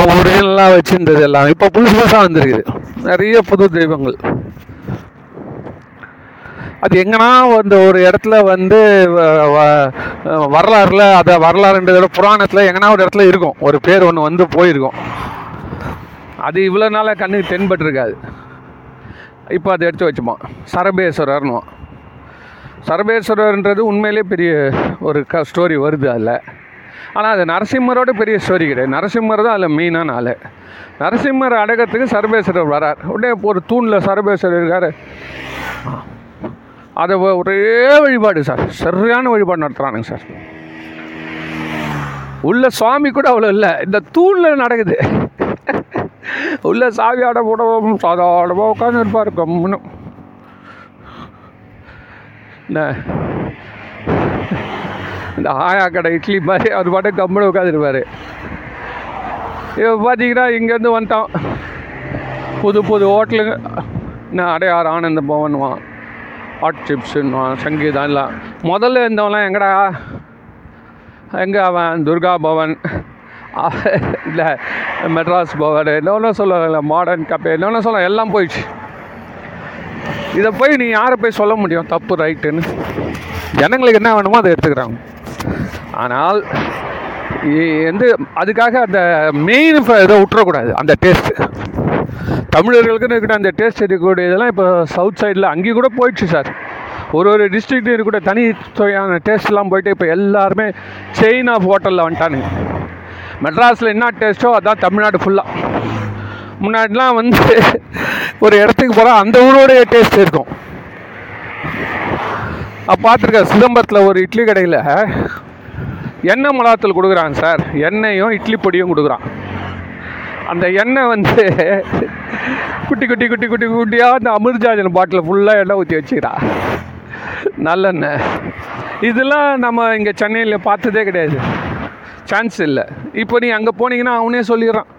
அவங்க எல்லாம் வச்சுருந்தது எல்லாம். இப்போ புதுசு புதுசாக வந்துருக்குது. நிறைய புது தெய்வங்கள். அது எங்கன்னா அந்த ஒரு இடத்துல வந்து வ- வ- வரலாறுல அதை வரலாறுன்றதோட புராணத்தில் எங்கன்னா ஒரு இடத்துல இருக்கும். ஒரு பேர் ஒன்று வந்து போயிருக்கும். அது இவ்வளோ நாளாக கண்ணுக்கு தென்பட்டுருக்காது. இப்போ அதை எடுத்து வச்சுப்போம். சரபேஸ்வரர்னுவோம். சரபேஸ்வரர்ன்றது உண்மையிலே பெரிய ஒரு க ஸ்டோரி வருது அதில். ஆனால் அது நரசிம்மரோட பெரிய ஸ்டோரி கிடையாது. நரசிம்மர் தான் அதில் மெயினான ஆள். நரசிம்மர் அடகத்துக்கு சரபேஸ்வரர் வரார். உடனே ஒரு தூணில் சரபேஸ்வரர் இருக்கார். அதை ஒரே வழிபாடு சார். சரியான வழிபாடு நடத்துகிறானுங்க சார். உள்ள சுவாமி கூட அவ்வளோ இல்லை. இந்த தூணில் நடக்குது. உள்ள சாவி ஆட போடவும் சாதாரணமாக உட்காந்து இருப்பார் கம்முன்னு. என்ன இந்த ஆயா கடை இட்லி மாதிரி அவர் பாட்டு கம்முன்னு உட்காந்துருப்பார். இப்போ பார்த்தீங்கன்னா இங்கேருந்து வந்துட்டான். புது புது ஹோட்டலுங்க. என்ன அடையார் ஆனந்த பவன்வான். ஹாட் சிப்ஸுன்னுவான் சங்கீதம் எல்லாம். முதல்ல இருந்தவன்லாம் எங்கடா? எங்கே அவன்? துர்கா பவன். இல்லை மெட்ராஸ் பவன். என்னென்ன சொல்ல மாடர்ன் கப்பே என்னென்ன சொல்ல எல்லாம் போயிடுச்சு. இதை போய் நீ யாரை போய் சொல்ல முடியும்? தப்பு ரைட்டுன்னு ஜனங்களுக்கு என்ன வேணுமோ அதை எடுத்துக்கிறாங்க. ஆனால் வந்து அதுக்காக அந்த மெயின் இதை விட்டுறக்கூடாது அந்த டேஸ்ட் தமிழர்களுக்குன்னு இருக்கிற அந்த டேஸ்ட் இருக்கக்கூடிய இதெல்லாம் இப்போ சவுத் சைடில் அங்கேயும் கூட போயிடுச்சு சார். ஒரு ஒரு டிஸ்ட்ரிக்ட்டும் இருக்கக்கூடிய தனி தொகையான டேஸ்ட்லாம் போயிட்டு இப்போ எல்லாருமே செயின் ஆஃப் ஹோட்டலில் வந்துட்டானுங்க. மெட்ராஸில் என்ன டேஸ்ட்டோ அதான் தமிழ்நாடு ஃபுல்லாக முன்னாடிலாம் வந்து ஒரு இடத்துக்கு போனால் அந்த ஊரோடைய டேஸ்ட் இருக்கும். பார்த்துருக்கேன் சிதம்பரத்தில் ஒரு இட்லி கடையில் எண்ணெய் மிளகாத்தூள் கொடுக்குறாங்க சார். எண்ணெயும் இட்லி பொடியும் கொடுக்குறான். அந்த எண்ணெய் வந்து குட்டி குட்டி குட்டி குட்டி குட்டியாக அந்த அமிர்தாஜன் பாட்டில் ஃபுல்லாக எண்ணெய் ஊற்றி வச்சுக்கிறான் நல்லெண்ணெய். இதெல்லாம் நம்ம இங்கே சென்னையில் பார்த்ததே கிடையாது. சான்ஸ் இல்லை. இப்போ நீ அங்கே போனீங்கன்னா அவனே சொல்லிடுறான்.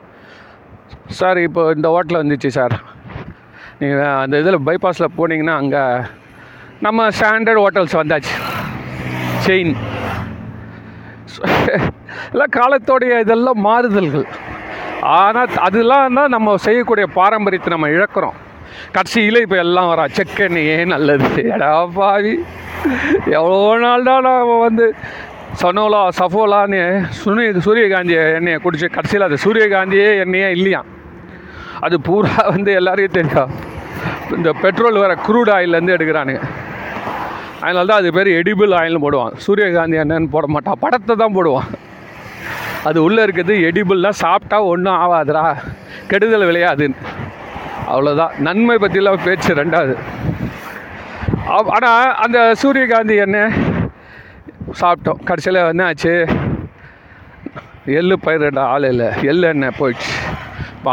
சார் இப்போ இந்த ஹோட்டல் வந்துச்சு சார். நீங்கள் அந்த இதில் பைபாஸில் போனீங்கன்னா அங்கே நம்ம ஸ்டாண்டர்ட் ஹோட்டல்ஸ் வந்தாச்சு. செயின் எல்லாம் காலத்தோடைய இதெல்லாம் மாறுதல்கள். ஆனால் அதெல்லாம் தான் நம்ம செய்யக்கூடிய பாரம்பரியத்தை நம்ம இழக்கிறோம். கடைசியில் இப்போ எல்லாம் வரா செக்கெண்ணெயே நல்லது? எடா பாவி. எவ்வளோ நாள் தான் நம்ம வந்து சனோலா சஃபோலான்னு சுனி சூரியகாந்தி எண்ணெயை குடிச்சு கடைசியில் அது சூரியகாந்தியே எண்ணெயே இல்லையா அது பூரா வந்து எல்லாரையும் தெரியும். இந்த பெட்ரோல் வர க்ரூட் ஆயிலேருந்து எடுக்கிறானுங்க. அதனால தான் அது பேர் எடிபிள் ஆயில்னு போடுவான். சூரியகாந்தி எண்ணெய்னு போட மாட்டான் படத்தை தான் போடுவான். அது உள்ளே இருக்கிறது எடிபிள்லாம் சாப்பிட்டா ஒன்றும் ஆகாதுடா கெடுதல் விளையாதுன்னு. அவ்வளோதான் நன்மை பற்றிலாம் பேச்சு ரெண்டாவது. ஆனால் அந்த சூரியகாந்தி எண்ணெய் சாப்பிட்டோம். கடைசியில் என்ன ஆச்சு எள்ளு பயிரிட ஆள் இல்லை. எள்ளு எண்ணெய் போயிடுச்சு.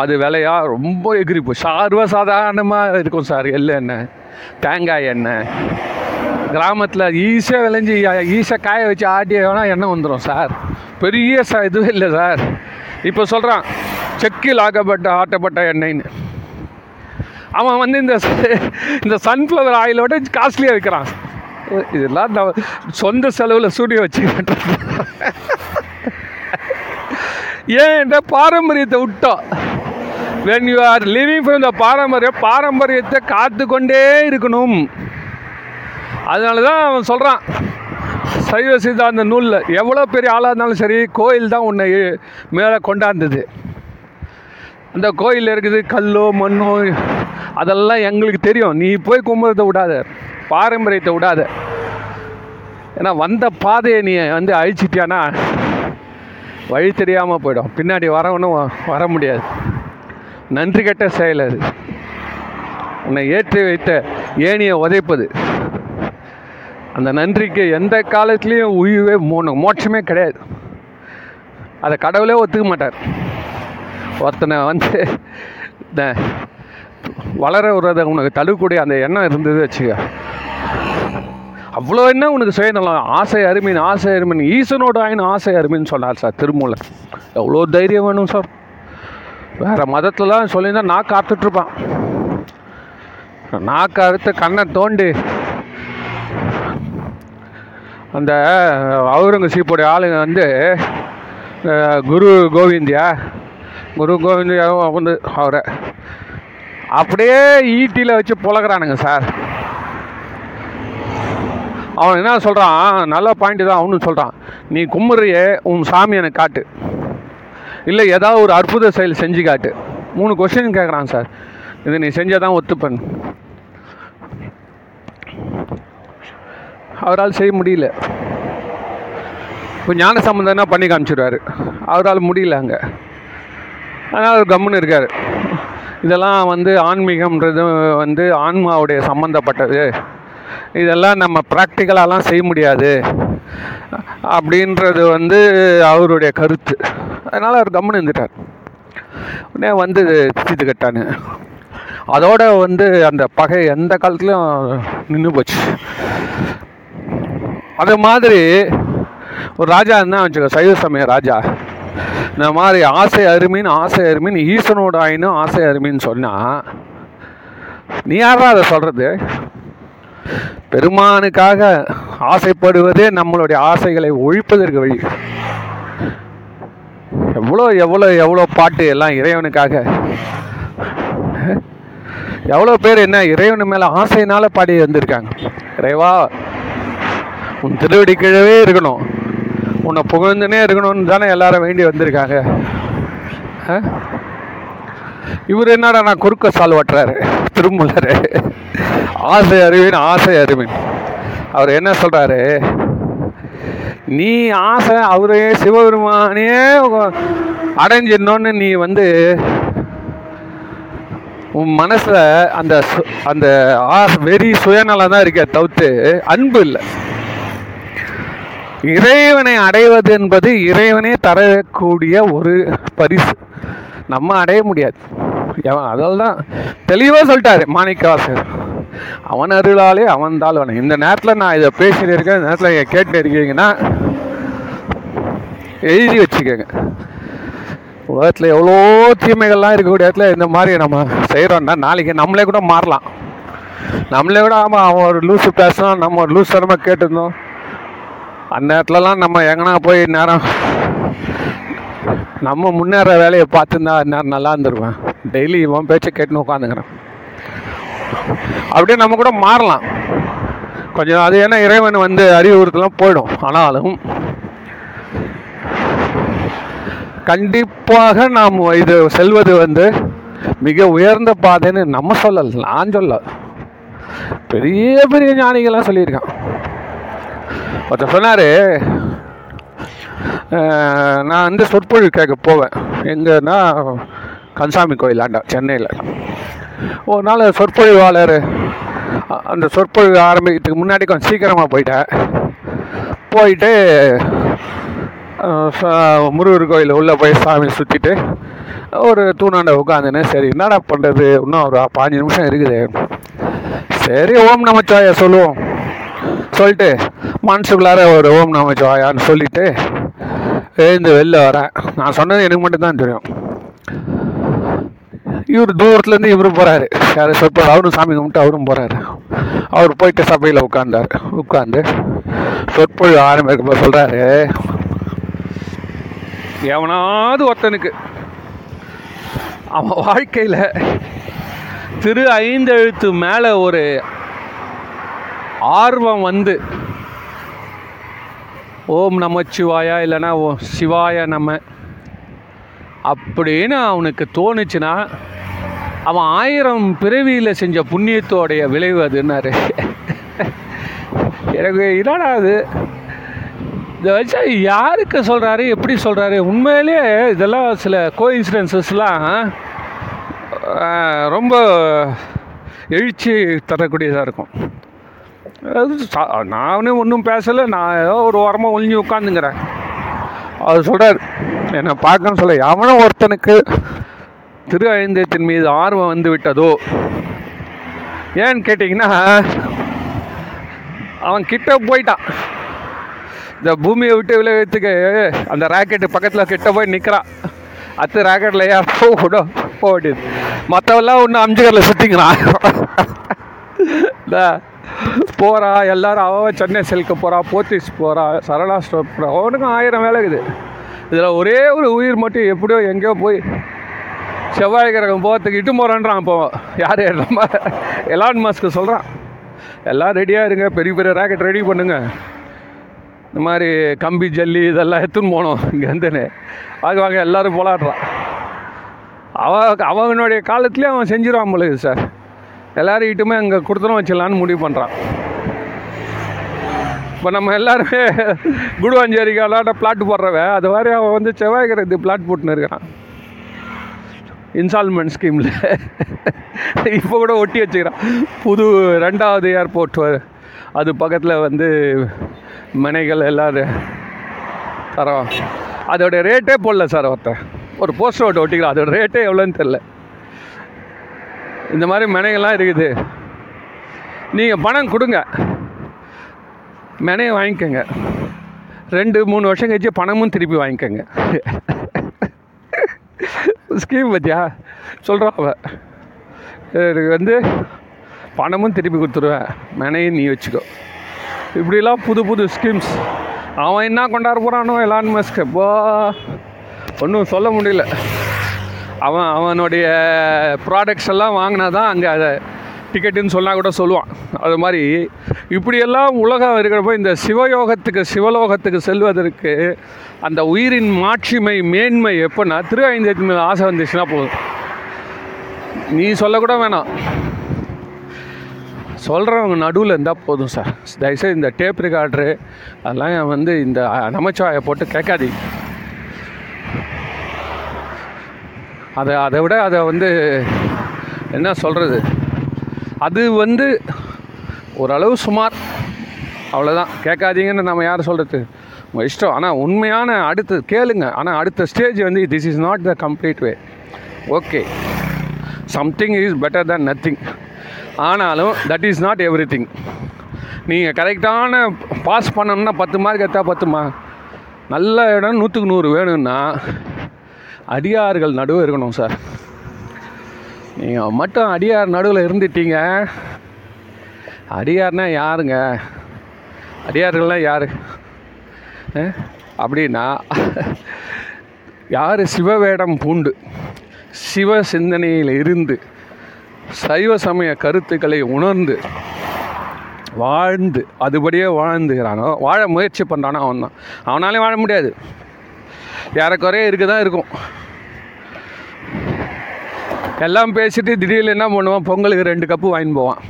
அது விலையா ரொம்ப எகிரி போச்சு. சாதாரணமாக இருக்கும் சார். எள்ளு எண்ணெய் தேங்காய் எண்ணெய். கிராமத்தில் ஈஸியாக விளைஞ்சி ஈஸியாக காய வச்சு ஆட்டி வேணால் எண்ணெய் வந்துடும் சார். பெரிய ச இதுவே இல்லை சார். இப்போ சொல்கிறான் செக்கில் ஆக்கப்பட்ட ஆட்டப்பட்ட எண்ணெய்ன்னு. அவன் வந்து இந்த இந்த சன்ஃப்ளவர் ஆயிலோட காஸ்ட்லியாக விற்கிறான் இதெல்லாம் நான் சொந்த செலவில் ஸ்டூடியோ வச்சு கட்டுறது. ஏன் என்ற பாரம்பரியத்தை விட்டோம். When you are living from the பாரம்பரியம் பாரம்பரியத்தை காத்து கொண்டே இருக்கணும். அதனால தான் அவன் சொல்கிறான் சைவ சித்தாந்த நூலில் எவ்வளோ பெரிய ஆளாக இருந்தாலும் சரி கோயில் தான் உன்னை மேலே கொண்டாந்தது. அந்த கோயில் இருக்குது கல்லோ மண்ணோ அதெல்லாம் எங்களுக்கு தெரியும். நீ போய் கும்பிட்றத விடாத பாரம்பரியத்தை விடாத. ஏன்னா வந்த பாதையை நீ வந்து அழிச்சிட்டியானா வழி தெரியாமல் போயிடும். பின்னாடி வரவனும் வ- வர முடியாது. நன்றி கெட்ட செயல் அது. உன்னை ஏற்றி வைத்த ஏனியை உதைப்பது. அந்த நன்றிக்கு எந்த காலத்துலேயும் உயிவே மோ- மோட்சமே கிடையாது. அதை கடவுளே ஒத்துக்க மாட்டார். ஒருத்தனை வந்து இந்த வளர விடுறத உனக்கு தடுக்கக்கூடிய அந்த எண்ணம் இருந்தது வச்சுக்க. அவ்வளோ என்ன உனக்கு சுயநலம் ஆசை அருமின் ஆசை அருமின் ஈசனோட ஆயின் ஆசை அருமின்னு சொன்னார் சார் திருமூலன் எவ்வளோ தைரியம் வேணும் சார்? வேறு மதத்துலலாம் சொல்லியிருந்தால் நான் காத்துட்ருப்பான் நாக்கு அறுத்து கண்ணை தோண்டி அந்த அவுரங்கசீப்புடைய ஆளுங்க வந்து குரு கோவிந்தியா குரு கோவிந்தியா வந்து அவரை அப்படியே ஈட்டியில் வச்சு புழகிறானுங்க சார். அவன் என்ன சொல்கிறான் நல்ல பாயிண்ட் தான் அவனு சொல்கிறான் நீ கும்பிட்றியே உன் சாமி எனக்கு காட்டு. இல்லை ஏதாவது ஒரு அற்புத செயல் செஞ்சு காட்டு. மூணு கொஷின் கேட்குறான் சார் இது நீ செஞ்சால் தான் ஒத்துப்பேன். அவரால் செய்ய முடியல. இப்போ ஞான சம்பந்தம்னா பண்ணி காமிச்சிடுவார் அவரால் முடியல அங்கே. அதனால் அவர் கம்முன்னு இருக்கார். இதெல்லாம் வந்து ஆன்மீகம்ன்றது வந்து ஆன்மாவுடைய சம்மந்தப்பட்டது இதெல்லாம் நம்ம ப்ராக்டிக்கலாலாம் செய்ய முடியாது. அப்படின்றது வந்து அவருடைய கருத்து. அதனால் அவர் கம்முன்னு இருந்துட்டார். உடனே வந்து தீத்து கட்டானு. அதோட வந்து அந்த பகை எந்த காலத்துலையும் நின்று போச்சு. அது மாதிரி ஒரு ராஜா இருந்தால் வச்சுக்கோ சைவ சமய ராஜா. இந்த மாதிரி ஆசை அருமின்னு ஆசை அருமின்னு ஈசனோட ஆயினும் ஆசை அருமின்னு சொன்னால் நீ யாரா அதை சொல்கிறது பெருமானுக்காக ஆசைப்படுவதே நம்மளுடைய ஆசைகளை ஒழிப்பதற்கு வழி. எவ்வளோ எவ்வளோ எவ்வளோ பாட்டு எல்லாம் இறைவனுக்காக? எவ்வளோ பேர் என்ன இறைவன் மேலே ஆசையினால பாடி வந்திருக்காங்க? இறைவா உன் திருவடி கீழவே இருக்கணும். உன்னை புகழ்ந்துனே இருக்கணும்னு தானே எல்லாரும் வேண்டி வந்திருக்காங்க. ஆ? இவர் என்னடா நான் குறுக்க சால் ஓட்டுறாரு திருமலர் ஆசை அறிவின் ஆசை அறிவின் அவர் என்ன சொல்றாரு? நீ ஆசை அவரே சிவபெருமானே அடைஞ்சிடணும்னு நீ வந்து உன் மனசுல அந்த சு- அந்த ஆசை வெறி சுயநலம் தான் இருக்க தவிர்த்து அன்பு இல்லை. இறைவனை அடைவது என்பது இறைவனே தரக்கூடிய ஒரு பரிசு. நம்ம அடைய முடியாது. எவன் அதில் தான் தெளிவாக சொல்லிட்டாரு மாணிக்கவாசகர். அவன் அருளாலே அவன் தாழ்வனை இந்த நேரத்தில் நான் இதை பேசிட்டு இருக்கேன் இந்த நேரத்தில் நீங்கள் கேட்டு இருக்கீங்கன்னா எழுதி வச்சுக்கோங்க. உலகத்தில் எவ்வளோ தீமைகள்லாம் இருக்கக்கூடிய இடத்துல இந்த மாதிரி நம்ம செய்கிறோம்னா நாளைக்கு நம்மளே கூட மாறலாம். நம்மளே கூட ஆமாம் அவன் ஒரு லூஸு பேசினா நம்ம ஒரு லூஸ் தரமாக கேட்டிருந்தோம். அந்த நேரத்துலலாம் நம்ம எங்கன்னா போய் நேரம் நம்ம முன்னேற வேலையை பார்த்துருந்தா நேரம் நல்லா இருந்துருவேன் டெய்லி இவன் பேச்சை கேட்டுன்னு உட்காந்துக்கிறேன். அப்படியே நம்ம கூட மாறலாம். கொஞ்சம் அது ஏன்னா இறைவன் வந்து அறிவுறுத்தலாம் போயிடும். ஆனாலும் கண்டிப்பாக நாம் இது செல்வது வந்து மிக உயர்ந்த பாதைன்னு நம்ம சொல்லல நான் சொல்ல. பெரிய பெரிய ஞானிகள்லாம் சொல்லியிருக்கான். ஒருத்தர் சொன்னார் நான் வந்து சொற்பொழிவு கேட்க போவேன். எங்கன்னா கன்சாமி கோயிலாண்டா சென்னையில். ஒரு நாள் சொற்பொழிவாளர் அந்த சொற்பொழிவு ஆரம்பிக்கிறதுக்கு முன்னாடி கொஞ்சம் சீக்கிரமாக போயிட்டேன் போயிட்டு முருகர் கோயில் உள்ளே போய் சாமி சுற்றிட்டு ஒரு தூணாண்ட உட்காந்துன்னு சரி என்னடா பண்ணுறது இன்னும் ஒரு பாஞ்சு நிமிஷம் இருக்குது. சரி ஓம் நமச்சாய சொல்லுவோம். சொல்லிட்டு மனசுக்குள்ளார ஒரு ஓம் நமச்சிவாயான்னு சொல்லிட்டு எழுந்து வெளில வரேன். நான் சொன்னது எனக்கு மட்டும்தான் தெரியும். இவர் தூரத்துலேருந்து இவரும் போகிறாரு யார் சொற்பொழி அவரும் சாமி கும்பிட்டு அவரும் போகிறாரு அவர் போயிட்டு சபையில் உட்காந்தார் உட்காந்து சொற்பொழிவு ஆரம்பிக்கப்போ சொல்கிறாரு எவனாவது ஒருத்தனுக்கு அவன் வாழ்க்கையில் திரு ஐந்தெழுத்து மேலே ஒரு ஆர்வம் வந்து ஓம் நமச்சிவாயா இல்லைன்னா ஓ சிவாய நம்ம அப்படின்னு அவனுக்கு தோணுச்சுன்னா அவன் ஆயிரம் பிறவியில் செஞ்ச புண்ணியத்தோடைய விளைவு அதுன்னாரு எனக்கு என்னடா அது? இதை வச்சா யாருக்கு சொல்கிறாரு எப்படி சொல்கிறாரு உண்மையிலேயே இதெல்லாம் சில கோ இன்சிடென்சஸ்லாம் ரொம்ப எழுச்சி தரக்கூடியதாக இருக்கும். அது சா- நானே ஒன்றும் பேசலை நான் ஏதோ ஒரு ஓரமாக ஒழிஞ்சு உட்காந்துங்கிறேன் அவர் சொல்கிறார் என்னை பார்க்கன்னு சொல்ல எவனும் ஒருத்தனுக்கு திரு ஐந்தத்தின் மீது ஆர்வம் வந்து விட்டதோ? ஏன்னு கேட்டிங்கன்னா அவன் கிட்ட போயிட்டான். இந்த பூமியை விட்டு விளைவித்துக்கு அந்த ராக்கெட்டு பக்கத்தில் கிட்ட போய் நிற்கிறான் அத்து ராக்கெட்டில் ஏன் போட போக வேண்டியது. மற்றவெல்லாம் ஒன்று அம்ஜிகரில் சுற்றிக்கிறான் இந்த போகிறா எல்லாரும் அவள் சென்னை செல்க போகிறா போத்தீஸ் போகிறா சரளா ஸ்டோர் போகிறா அவனுக்கும் ஆயிரம் வேலை இருக்குது. இதில் ஒரே ஒரு உயிர் மட்டும் எப்படியோ எங்கேயோ போய் செவ்வாய் கிரகம் போகிறதுக்கு இட்டு போகிறான்றான் இப்போ யார் நம்ம எலான் மாஸ்க்கு சொல்கிறான் எல்லாம் ரெடியாக இருங்க பெரிய பெரிய ராக்கெட் ரெடி பண்ணுங்க. இந்த மாதிரி கம்பி ஜல்லி இதெல்லாம் எடுத்துன்னு போனோம் இங்கேருந்துன்னு. வாங்க வாங்க எல்லோரும் போலாடுறான் அவ அவனுடைய காலத்துலேயே அவன் செஞ்சிருவான் பொழுது சார் எல்லாரும் அங்கே கொடுத்துரும் வச்சிடலான்னு முடிவு பண்ணுறான் இப்போ நம்ம எல்லாருமே குடுவாஞ்சேரிக்கு அல்லாட்ட பிளாட் போடுறவன் அது மாதிரி அவன் வந்து செவ்வாய் பிளாட் போட்டுன்னு இருக்கிறான் இன்ஸ்டால்மெண்ட் ஸ்கீமில் இப்போ கூட ஒட்டி வச்சுக்கிறான். புது ரெண்டாவது ஏர்போர்ட் அது பக்கத்தில் வந்து மனைகள் எல்லோரும் தரோம். அதோடய ரேட்டே போடல சார் ஒருத்தன். ஒரு போஸ்டர் ஓட்டு ஒட்டிக்கலாம். அதோட ரேட்டே எவ்வளோன்னு தெரில இந்த மாதிரி மனைகள்லாம் இருக்குது. நீங்கள் பணம் கொடுங்க. மெனையை வாங்கிக்கோங்க. ரெண்டு மூணு வருஷம் கழிச்சு பணமும் திருப்பி வாங்கிக்கோங்க. ஸ்கீம் பற்றியா சொல்கிறான் அவள் எனக்கு வந்து பணமும் திருப்பி கொடுத்துருவேன். மெனையும் நீ வச்சுக்கோ. இப்படிலாம் புது புது ஸ்கீம்ஸ். அவன் என்ன கொண்டாட போகிறானோ எலான் மஸ்க்கு போ. ஒன்றும் சொல்ல முடியல. அவன் அவனுடைய ப்ராடக்ட்ஸ் எல்லாம் வாங்கினா தான் அங்கே அதை டிக்கெட்டுன்னு சொன்னால் கூட சொல்லுவான். அது மாதிரி இப்படியெல்லாம் உலகம் இருக்கிறப்போ இந்த சிவயோகத்துக்கு சிவலோகத்துக்கு செல்வதற்கு அந்த உயிரின் மாட்சிமை மேன்மை எப்போன்னா திரு ஐந்தத்து மேலே ஆசை வந்துச்சுன்னா போதும். நீ சொல்லக்கூட வேணாம். சொல்கிறவங்க நடுவில் இருந்தால் போதும் சார். தயவுசெய்து இந்த டேப் ரெக்கார்டரு அதெல்லாம் வந்து இந்த நமச்சிவாயை போட்டு கேட்காதீங்க. அதை அதை விட அதை வந்து என்ன சொல்கிறது அது வந்து ஓரளவு சுமார். அவ்வளோதான் கேட்காதீங்கன்னு நம்ம யார் சொல்கிறது உங்கள் இஷ்டம். ஆனால் உண்மையான அடுத்து கேளுங்க. ஆனால் அடுத்த ஸ்டேஜ் வந்து this is not the complete way okay something is better than nothing ஆனாலும் that is not everything நீங்கள் கரெக்டான பாஸ் பண்ணணும்னா பத்து மார்க் எடுத்தால் பத்துமா? நல்ல இடம் நூற்றுக்கு நூறு வேணும்னா அடியார்கள் நடுவு இருக்கணும் சார் நீங்கள் மட்டும் அடியார் நடுவில் இருந்துட்டீங்க. அடியார்னா யாருங்க? அடியார்கள்லாம் யார்? அப்படின்னா யார்? சிவவேடம் பூண்டு. சிவ சிந்தனையில் இருந்து சைவ சமய கருத்துக்களை உணர்ந்து வாழ்ந்து அதுபடியே வாழ்ந்துகிறானோ வாழ முயற்சி பண்ணுறானோ அவன் தான் அவனாலே வாழ முடியாது. ஏறக்குறைய இருக்க தான் இருக்கும். எல்லாம் பேசிட்டு திடீர்னு என்ன பண்ணுவான்? பொங்கலுக்கு ரெண்டு கப்பு வாங்கின்னு போவான்.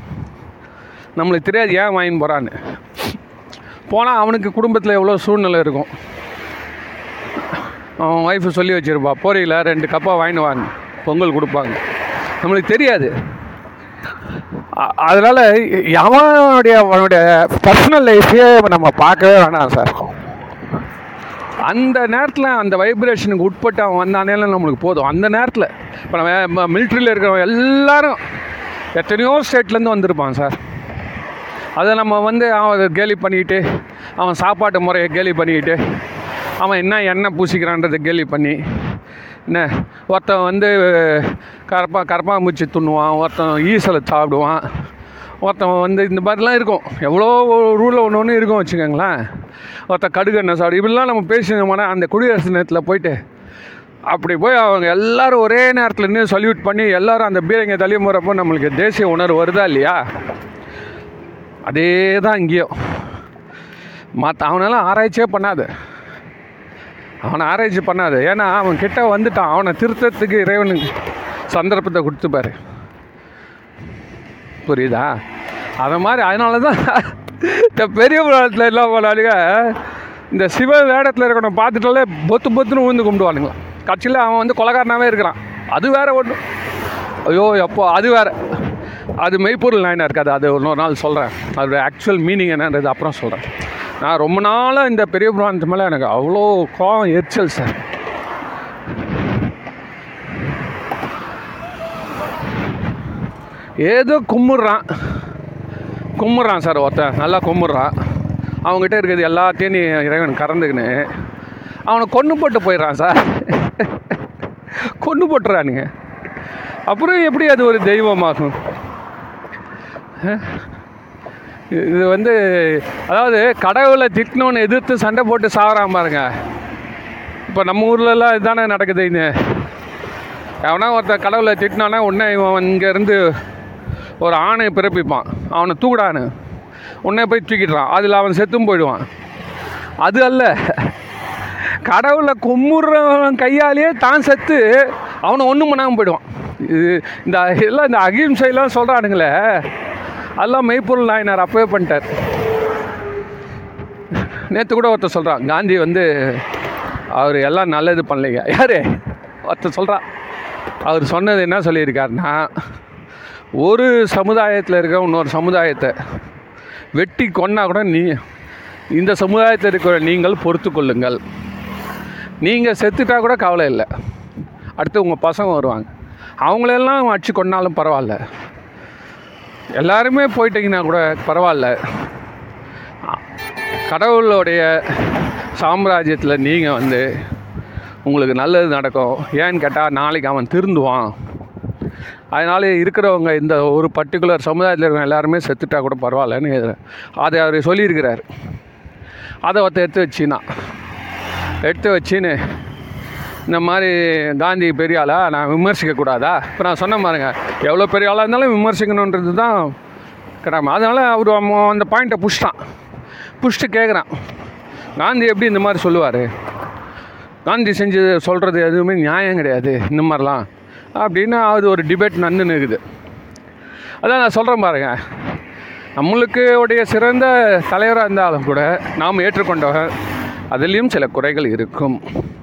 நம்மளுக்கு தெரியாது ஏன் வாங்கின்னு போகிறான்னு போனால் அவனுக்கு குடும்பத்தில் எவ்வளோ சூழ்நிலை இருக்கும். அவன் ஒய்ஃபு சொல்லி வச்சுருப்பா போறீங்களா? ரெண்டு கப்பாக வாங்கிடுவாங்க பொங்கல் கொடுப்பாங்க. நம்மளுக்கு தெரியாது. அதனால் அவனுடைய அவனுடைய பர்சனல் லைஃபையே நம்ம பார்க்கவே வேணாம் சார். அந்த நேரத்தில் அந்த வைப்ரேஷனுக்கு உட்பட்டு அவன் வந்தானே நம்மளுக்கு போதும். அந்த நேரத்தில். இப்போ நம்ம மிலிட்ரியில் இருக்கிறவங்க எல்லாரும் எத்தனையோ ஸ்டேட்லேருந்து வந்திருப்பான் சார். அதை நம்ம வந்து அவன் அதை கேலி பண்ணிக்கிட்டு அவன் சாப்பாட்டு முறையை கேலி பண்ணிக்கிட்டு அவன் என்ன எண்ணெய் பூசிக்கிறான்றதை கேலி பண்ணி என்ன ஒருத்தன் வந்து கரப்பா கரப்பாம்பூச்சி துண்ணுவான் ஒருத்தன் ஈசலை சாப்பிடுவான் ஒருத்தன் வந்து இந்த மாதிரிலாம் இருக்கும். எவ்வளோ ரூலில் ஒன்று ஒன்று இருக்கும் வச்சுக்கோங்களேன். ஒருத்தன் கடுகெண்ணெய் சாப்பிடு இப்படிலாம் நம்ம பேசினோம்னா அந்த குடியரசு நேரத்தில் போயிட்டு அப்படி போய் அவங்க எல்லாரும் ஒரே நேரத்தில் நின்று சல்யூட் பண்ணி எல்லோரும் அந்த பீரங்க தள்ளி போகிறப்போ நம்மளுக்கு தேசிய உணர்வு வருதா இல்லையா? அதே தான் இங்கேயும். மற்ற அவனெல்லாம் ஆராய்ச்சியே பண்ணாது. அவனை ஆராய்ச்சி பண்ணாது. ஏன்னா அவன் கிட்ட வந்துட்டான். அவனை திருத்தத்துக்கு இறைவனுக்கு சந்தர்ப்பத்தை கொடுத்துப்பாரு. புரியுதா? அது மாதிரி அதனால தான் இந்த பெரிய புராணத்தில் எல்லாம் போனாலுங்க இந்த சிவ வேடத்தில் இருக்கணும் பார்த்துட்டாலே பொத்து பொத்துன்னு ஊந்து கும்பிடுவானுங்களா கட்சியில் அவன் வந்து கொலகாரனாகவே இருக்கிறான். அது வேற ஒன்று ஐயோ எப்போ அது வேற. அது மெய்ப்பொருள் நாயனா இருக்காது அது இன்னொரு நாள் சொல்கிறேன் அதோட ஆக்சுவல் மீனிங் என்னன்றது அப்புறம் சொல்கிறேன் நான் ரொம்ப நாளாக இந்த பெரிய புராணத்து மேலே எனக்கு அவ்வளோ கோவம் எரிச்சல் சார். ஏதோ கும்பிட்றான் கும்பிட்றான் சார் ஒருத்தன். நல்லா கும்பிட்றான் அவங்ககிட்ட இருக்கிறது எல்லாத்தையும் நீ இறைவன் கறந்துக்கின்னு. அவனை கொன்று போட்டு போயிடுறான் சார். கொன்று போட்டுறானுங்க. அப்புறம் எப்படி அது ஒரு தெய்வமாகும்? இது வந்து அதாவது கடவுளை திட்டணும்னு எதிர்த்து சண்டை போட்டு சாகுறான் பாருங்க. இப்போ நம்ம ஊர்லலாம் இதுதானே நடக்குது இது. எவனா ஒருத்தன் கடவுளை திட்டினானா உடனே இவன் இங்கேருந்து ஒரு ஆணை பிறப்பிப்பான். அவனை தூக்குடான்னு. உன்னே போய் தூக்கிடுறான். அதில் அவன் செத்தும் போயிடுவான். அது அல்ல. கடவுளை கும்பிட்றவன் கையாலேயே தான் செத்து அவனை ஒன்றும் பண்ணாமல் போயிடுவான். இது இந்த எல்லாம் இந்த அகிம்சைலாம் சொல்கிறானுங்களே அதெல்லாம் மெய்ப்பொருள் நாயனார் அப்பவே பண்ணிட்டார். நேற்று கூட ஒருத்தர் சொல்கிறான் காந்தி வந்து அவர் எல்லாம் நல்லது பண்ணலைங்க. யார்? ஒருத்தர் சொல்கிறான் அவர் சொன்னது என்ன சொல்லியிருக்காருன்னா ஒரு சமுதாயத்தில் இருக்க இன்னொரு சமுதாயத்தை வெட்டி கொன்னா கூட நீ இந்த சமுதாயத்தில் இருக்கிற நீங்கள் பொறுத்து கொள்ளுங்கள். நீங்கள் செத்துட்டா கூட கவலை இல்லை. அடுத்து உங்கள் பசங்க வருவாங்க. அவங்களெல்லாம் அடிச்சு கொண்டாலும் பரவாயில்ல. எல்லாருமே போயிட்டீங்கன்னா கூட பரவாயில்ல. கடவுளுடைய சாம்ராஜ்யத்தில் நீங்கள் வந்து உங்களுக்கு நல்லது நடக்கும். ஏன்னு கேட்டால் நாளைக்கு அவன் திருந்துவான். அதனால இருக்கிறவங்க இந்த ஒரு பர்டிகுலர் சமுதாயத்தில் இருக்கிற எல்லாருமே செத்துட்டா கூட பரவாயில்லன்னு அதை அவர் சொல்லியிருக்கிறார். அதை ஒருத்தர் எடுத்து வச்சினா எடுத்து வச்சின்னு இந்த மாதிரி காந்தி பெரிய ஆளா? நான் விமர்சிக்கக்கூடாதா இப்போ நான் சொன்ன பாருங்க எவ்வளோ பெரிய ஆளாக இருந்தாலும் விமர்சிக்கணுன்றது தான் கடமை. அதனால் அவர் அந்த பாயிண்ட்டை புஷ்டான் புஷ்ட்டு கேட்குறான் காந்தி எப்படி இந்த மாதிரி சொல்லுவார்? காந்தி செஞ்சு சொல்கிறது எதுவுமே நியாயம் கிடையாது. இந்த மாதிரிலாம். அப்படின்னு அது ஒரு டிபேட் நன்னு இருக்குது அதான் நான் சொல்கிறேன் பாருங்க. நம்மளுக்கு உடைய சிறந்த தலைவராக இருந்தாலும் கூட நாம் ஏற்றுக்கொண்டவர் அதுலேயும் சில குறைகள் இருக்கும்.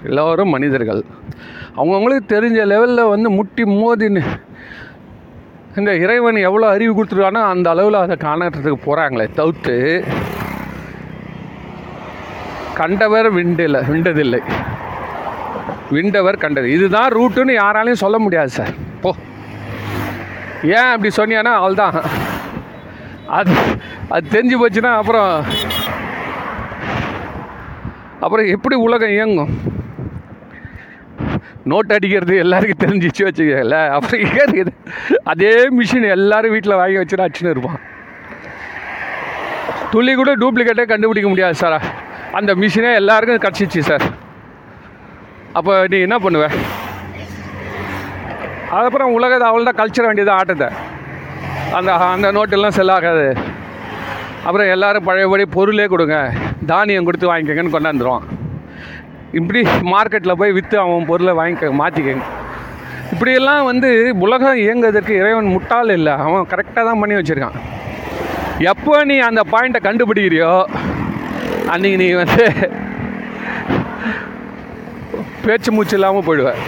எல்லோரும் மனிதர்கள். அவங்கவுங்களுக்கு தெரிஞ்ச லெவலில் வந்து முட்டி மோதின்னு இந்த இறைவன் எவ்வளோ அறிவு கொடுத்துருக்கானோ அந்த அளவில் அதை காணறதுக்கு போகிறாங்களே தவிர்த்து கண்டவர் விண்டில்லை விண்டதில்லை. விண்டவர் கண்டது. இதுதான் ரூட்டுன்னு யாராலையும் சொல்ல முடியாது சார். போ. ஏன் அப்படி சொன்னியானா அவள்தான். அது அது தெரிஞ்சு போச்சுன்னா அப்புறம் அப்புறம் எப்படி உலகம் இயங்கும்? நோட் அடிக்கிறது எல்லாருக்கும் தெரிஞ்சிச்சு வச்சுக்கல அப்புறம் எங்க இருக்குது அதே மிஷின் எல்லாரும் வீட்டில் வாங்கி வச்சுட்டு அடிச்சுன்னு இருப்பான். துள்ளி கூட டூப்ளிகேட்டே கண்டுபிடிக்க முடியாது சார். அந்த மிஷினே எல்லாருக்கும் கிடச்சிச்சு சார். அப்போ நீ என்ன பண்ணுவ? அதுக்கப்புறம் உலகத்தை அவள்தான் கல்ச்சர் வேண்டியது ஆட்டத்தை. அந்த அந்த நோட்டெல்லாம் செல்லாகாது அப்புறம் எல்லோரும் பழையபடி பொருளே கொடுங்க. தானியம் கொடுத்து வாங்கிக்கங்கன்னு கொண்டாந்துருவான். இப்படி மார்க்கெட்டில் போய் விற்று அவன் பொருளை வாங்கிக்க மாற்றிக்கங்க இப்படியெல்லாம் வந்து உலகம் இயங்குவதற்கு இறைவன் முட்டாள் இல்லை. அவன் கரெக்டாக தான் பண்ணி வச்சுருக்கான். எப்போ நீ அந்த பாயிண்ட்டை கண்டுபிடிக்கிறியோ அன்றைக்கி நீ வந்து பேச்சு மூச்சு இல்லாமல் போயிடுவேன்.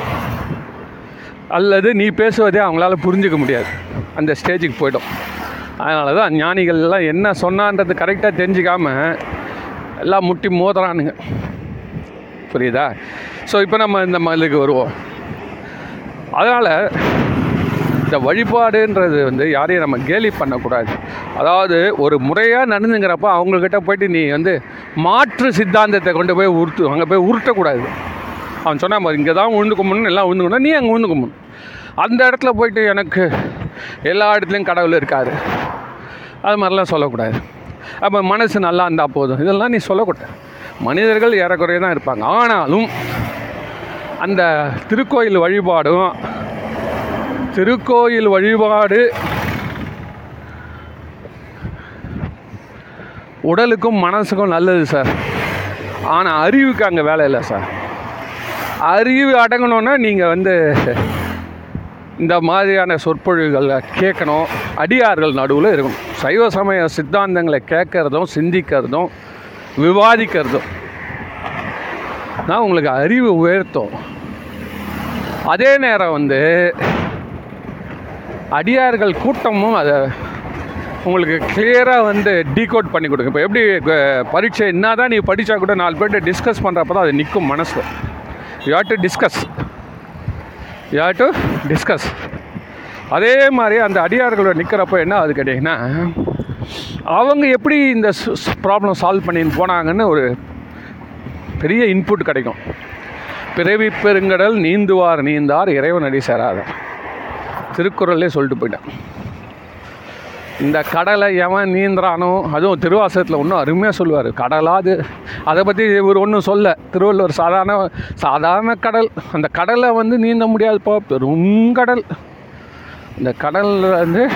அல்லது நீ பேசுவதே அவங்களால புரிஞ்சுக்க முடியாது. அந்த ஸ்டேஜுக்கு போய்டும். அதனால தான் ஞானிகள்லாம் என்ன சொன்னான்றது கரெக்டாக தெரிஞ்சுக்காம எல்லாம் முட்டி மோதுறானுங்க. புரியுதா? ஸோ இப்போ நம்ம இந்த மதுக்கு வருவோம். அதனால் இந்த வழிபாடுன்றது வந்து யாரையும் நம்ம கேலி பண்ணக்கூடாது. அதாவது ஒரு முறையாக நடந்துங்கிறப்ப அவங்கக்கிட்ட போயிட்டு நீ வந்து மாற்று சித்தாந்தத்தை கொண்டு போய் உருட்டு அங்கே போய் உருட்டக்கூடாது. அவன் சொன்னான் பாரு இங்கே தான் உழுந்து கும்பிடணும் எல்லாம் உழுந்து கும்பிடணும் நீ அங்கே உழுந்து கும்பிடணும். அந்த இடத்துல போயிட்டு எனக்கு எல்லா இடத்துலையும் கடவுள் இருக்கார். அது மாதிரிலாம் சொல்லக்கூடாது. அப்போ மனசு நல்லா இருந்தால் போதும். இதெல்லாம் நீ சொல்லக்கூடாது. மனிதர்கள் ஏறக்குறைய தான் இருப்பாங்க. ஆனாலும் அந்த திருக்கோயில் வழிபாடும் திருக்கோயில் வழிபாடு உடலுக்கும் மனசுக்கும் நல்லது சார். ஆனால் அறிவுக்கு அங்கே வேலை இல்லை சார். அறிவு அடங்கணும்னா நீங்கள் வந்து இந்த மாதிரியான சொற்பொழிவுகளை கேட்கணும். அடியார்கள் நடுவில் இருக்கணும். சைவ சமய சித்தாந்தங்களை கேட்கறதும் சிந்திக்கிறதும் விவாதிக்கிறதும் தான் உங்களுக்கு அறிவு உயர்த்தும். அதே நேரம் வந்து அடியார்கள் கூட்டமும் அதை உங்களுக்கு கிளியராக வந்து டீகோட் பண்ணி கொடுக்கும். இப்போ எப்படி பரீட்சை என்ன தான் நீ படித்தா கூட நாலு பேர்கிட்ட டிஸ்கஸ் பண்ணுறப்ப தான் அது நிற்கும் மனசில். You have to discuss you have to discuss அதே மாதிரி அந்த அடியார்களோட நிற்கிறப்போ என்ன அது கேட்டிங்கன்னா அவங்க எப்படி இந்த ப்ராப்ளம் சால்வ் பண்ணின்னு போனாங்கன்னு ஒரு பெரிய இன்புட் கிடைக்கும். பிறவி பெருங்கடல் நீந்துவார் நீந்தார் இறைவன் அடி சேராதார் திருக்குறளே சொல்லிட்டு போயிட்டேன். இந்த கடலை எவன் நீந்துறானோ அதுவும் திருவாசகத்தில் ஒன்றும் அருமையாக சொல்லுவார். கடலாது அதை? பற்றி இவர் ஒன்றும் சொல்ல. திருவள்ளுவர் சாதாரண சாதாரண கடல். அந்த கடலை வந்து நீந்த முடியாதுப்பா பெரும் கடல். இந்த கடலில் வந்து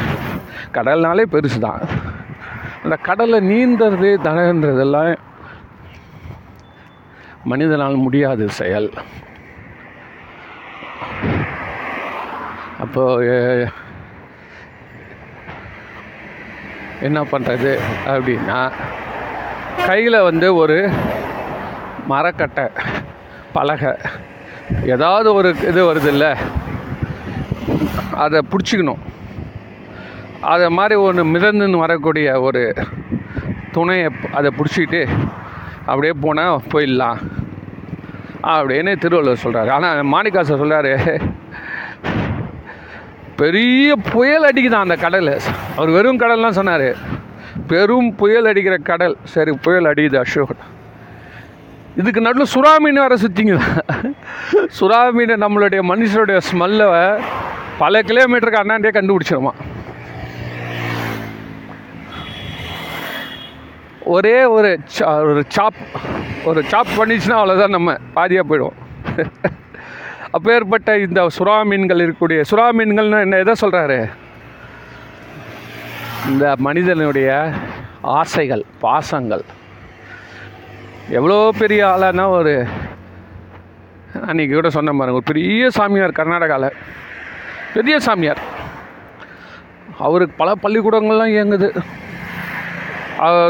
கடல்னாலே பெருசு தான் அந்த கடலை நீந்துறது தனன்றதெல்லாம் மனிதனால் முடியாது செயல். அப்போது என்ன பண்ணுறது அப்படின்னா கையில் வந்து ஒரு மரக்கட்டை பலகை ஏதாவது ஒரு இது வருது இல்லை அதை பிடிச்சிக்கணும். அதை மாதிரி ஒன்று மிதந்துன்னு வரக்கூடிய ஒரு துணையை அதை பிடிச்சிக்கிட்டு அப்படியே போனால் போயிடலாம் அப்படின்னு திருவள்ளுவர் சொல்கிறாரு ஆனால் மாணிக்காசர் சொல்கிறாரு பெரிய புயல் அடிக்குதான் அந்த கடல். அவர் வெறும் கடல்லாம் சொன்னார். பெரும் புயல் அடிக்கிற கடல். சரி புயல் அடிக்குது அசோகன் இதுக்கு நடுவில் சுறா மீன் வர சுற்றிங்குதான் சுறா மீன் நம்மளுடைய மனுஷருடைய ஸ்மெல்லை பல கிலோமீட்டருக்கு அண்ணாண்டே கண்டுபிடிச்சிருமா ஒரே ஒரு சா ஒரு சாப் ஒரு சாப் பண்ணிச்சுன்னா அவ்வளோதான் நம்ம பாதியாக போயிடுவோம். அப்பேற்பட்ட இந்த சுறா மீன்கள் இருக்கக்கூடிய சுறா மீன்கள்னு என்ன எதை சொல்கிறாரு இந்த மனிதனுடைய ஆசைகள் பாசங்கள். எவ்வளோ பெரிய ஆளானா ஒரு அன்றைக்கி கூட சொன்ன பாருங்க ஒரு பெரிய சாமியார் கர்நாடகாவில் பெரிய சாமியார். அவருக்கு பல பள்ளிக்கூடங்கள்லாம் இயங்குது.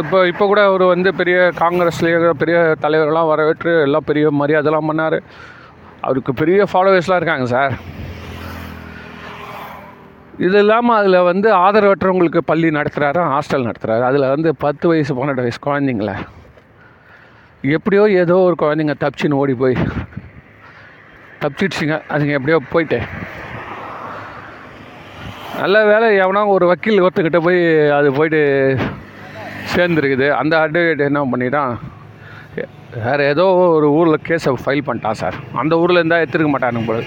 இப்போ இப்போ கூட அவர் வந்து பெரிய காங்கிரஸ்லேயே பெரிய தலைவர்கள்லாம் வரவேற்று எல்லாம் பெரிய மரியாதைலாம் பண்ணார். அவருக்கு பெரிய ஃபாலோவர்ஸ்லாம் இருக்காங்க சார். இது இல்லாமல் அதில் வந்து ஆதரவற்றவங்களுக்கு பள்ளி நடத்துகிறாரு ஹாஸ்டல் நடத்துகிறாரு அதில் வந்து பத்து வயசு பன்னெண்டு வயசு குழந்தைங்கள எப்படியோ ஏதோ ஒரு குழந்தைங்க தப்பிச்சின்னு ஓடி போய் தப்பிச்சிடுச்சிங்க. அதுங்க எப்படியோ போயிட்டு. நல்ல வேலை எவனா ஒரு வக்கீல் ஒருத்தக்கிட்ட போய் அது போயிட்டு சேர்ந்துருக்குது. அந்த அட்வொகேட் என்ன பண்ணிட்டான்? வேறு ஏதோ ஒரு ஊரில் கேஸை ஃபைல் பண்ணிட்டான் சார் அந்த ஊரில் இருந்தால் எடுத்துருக்க மாட்டானுங்க போல.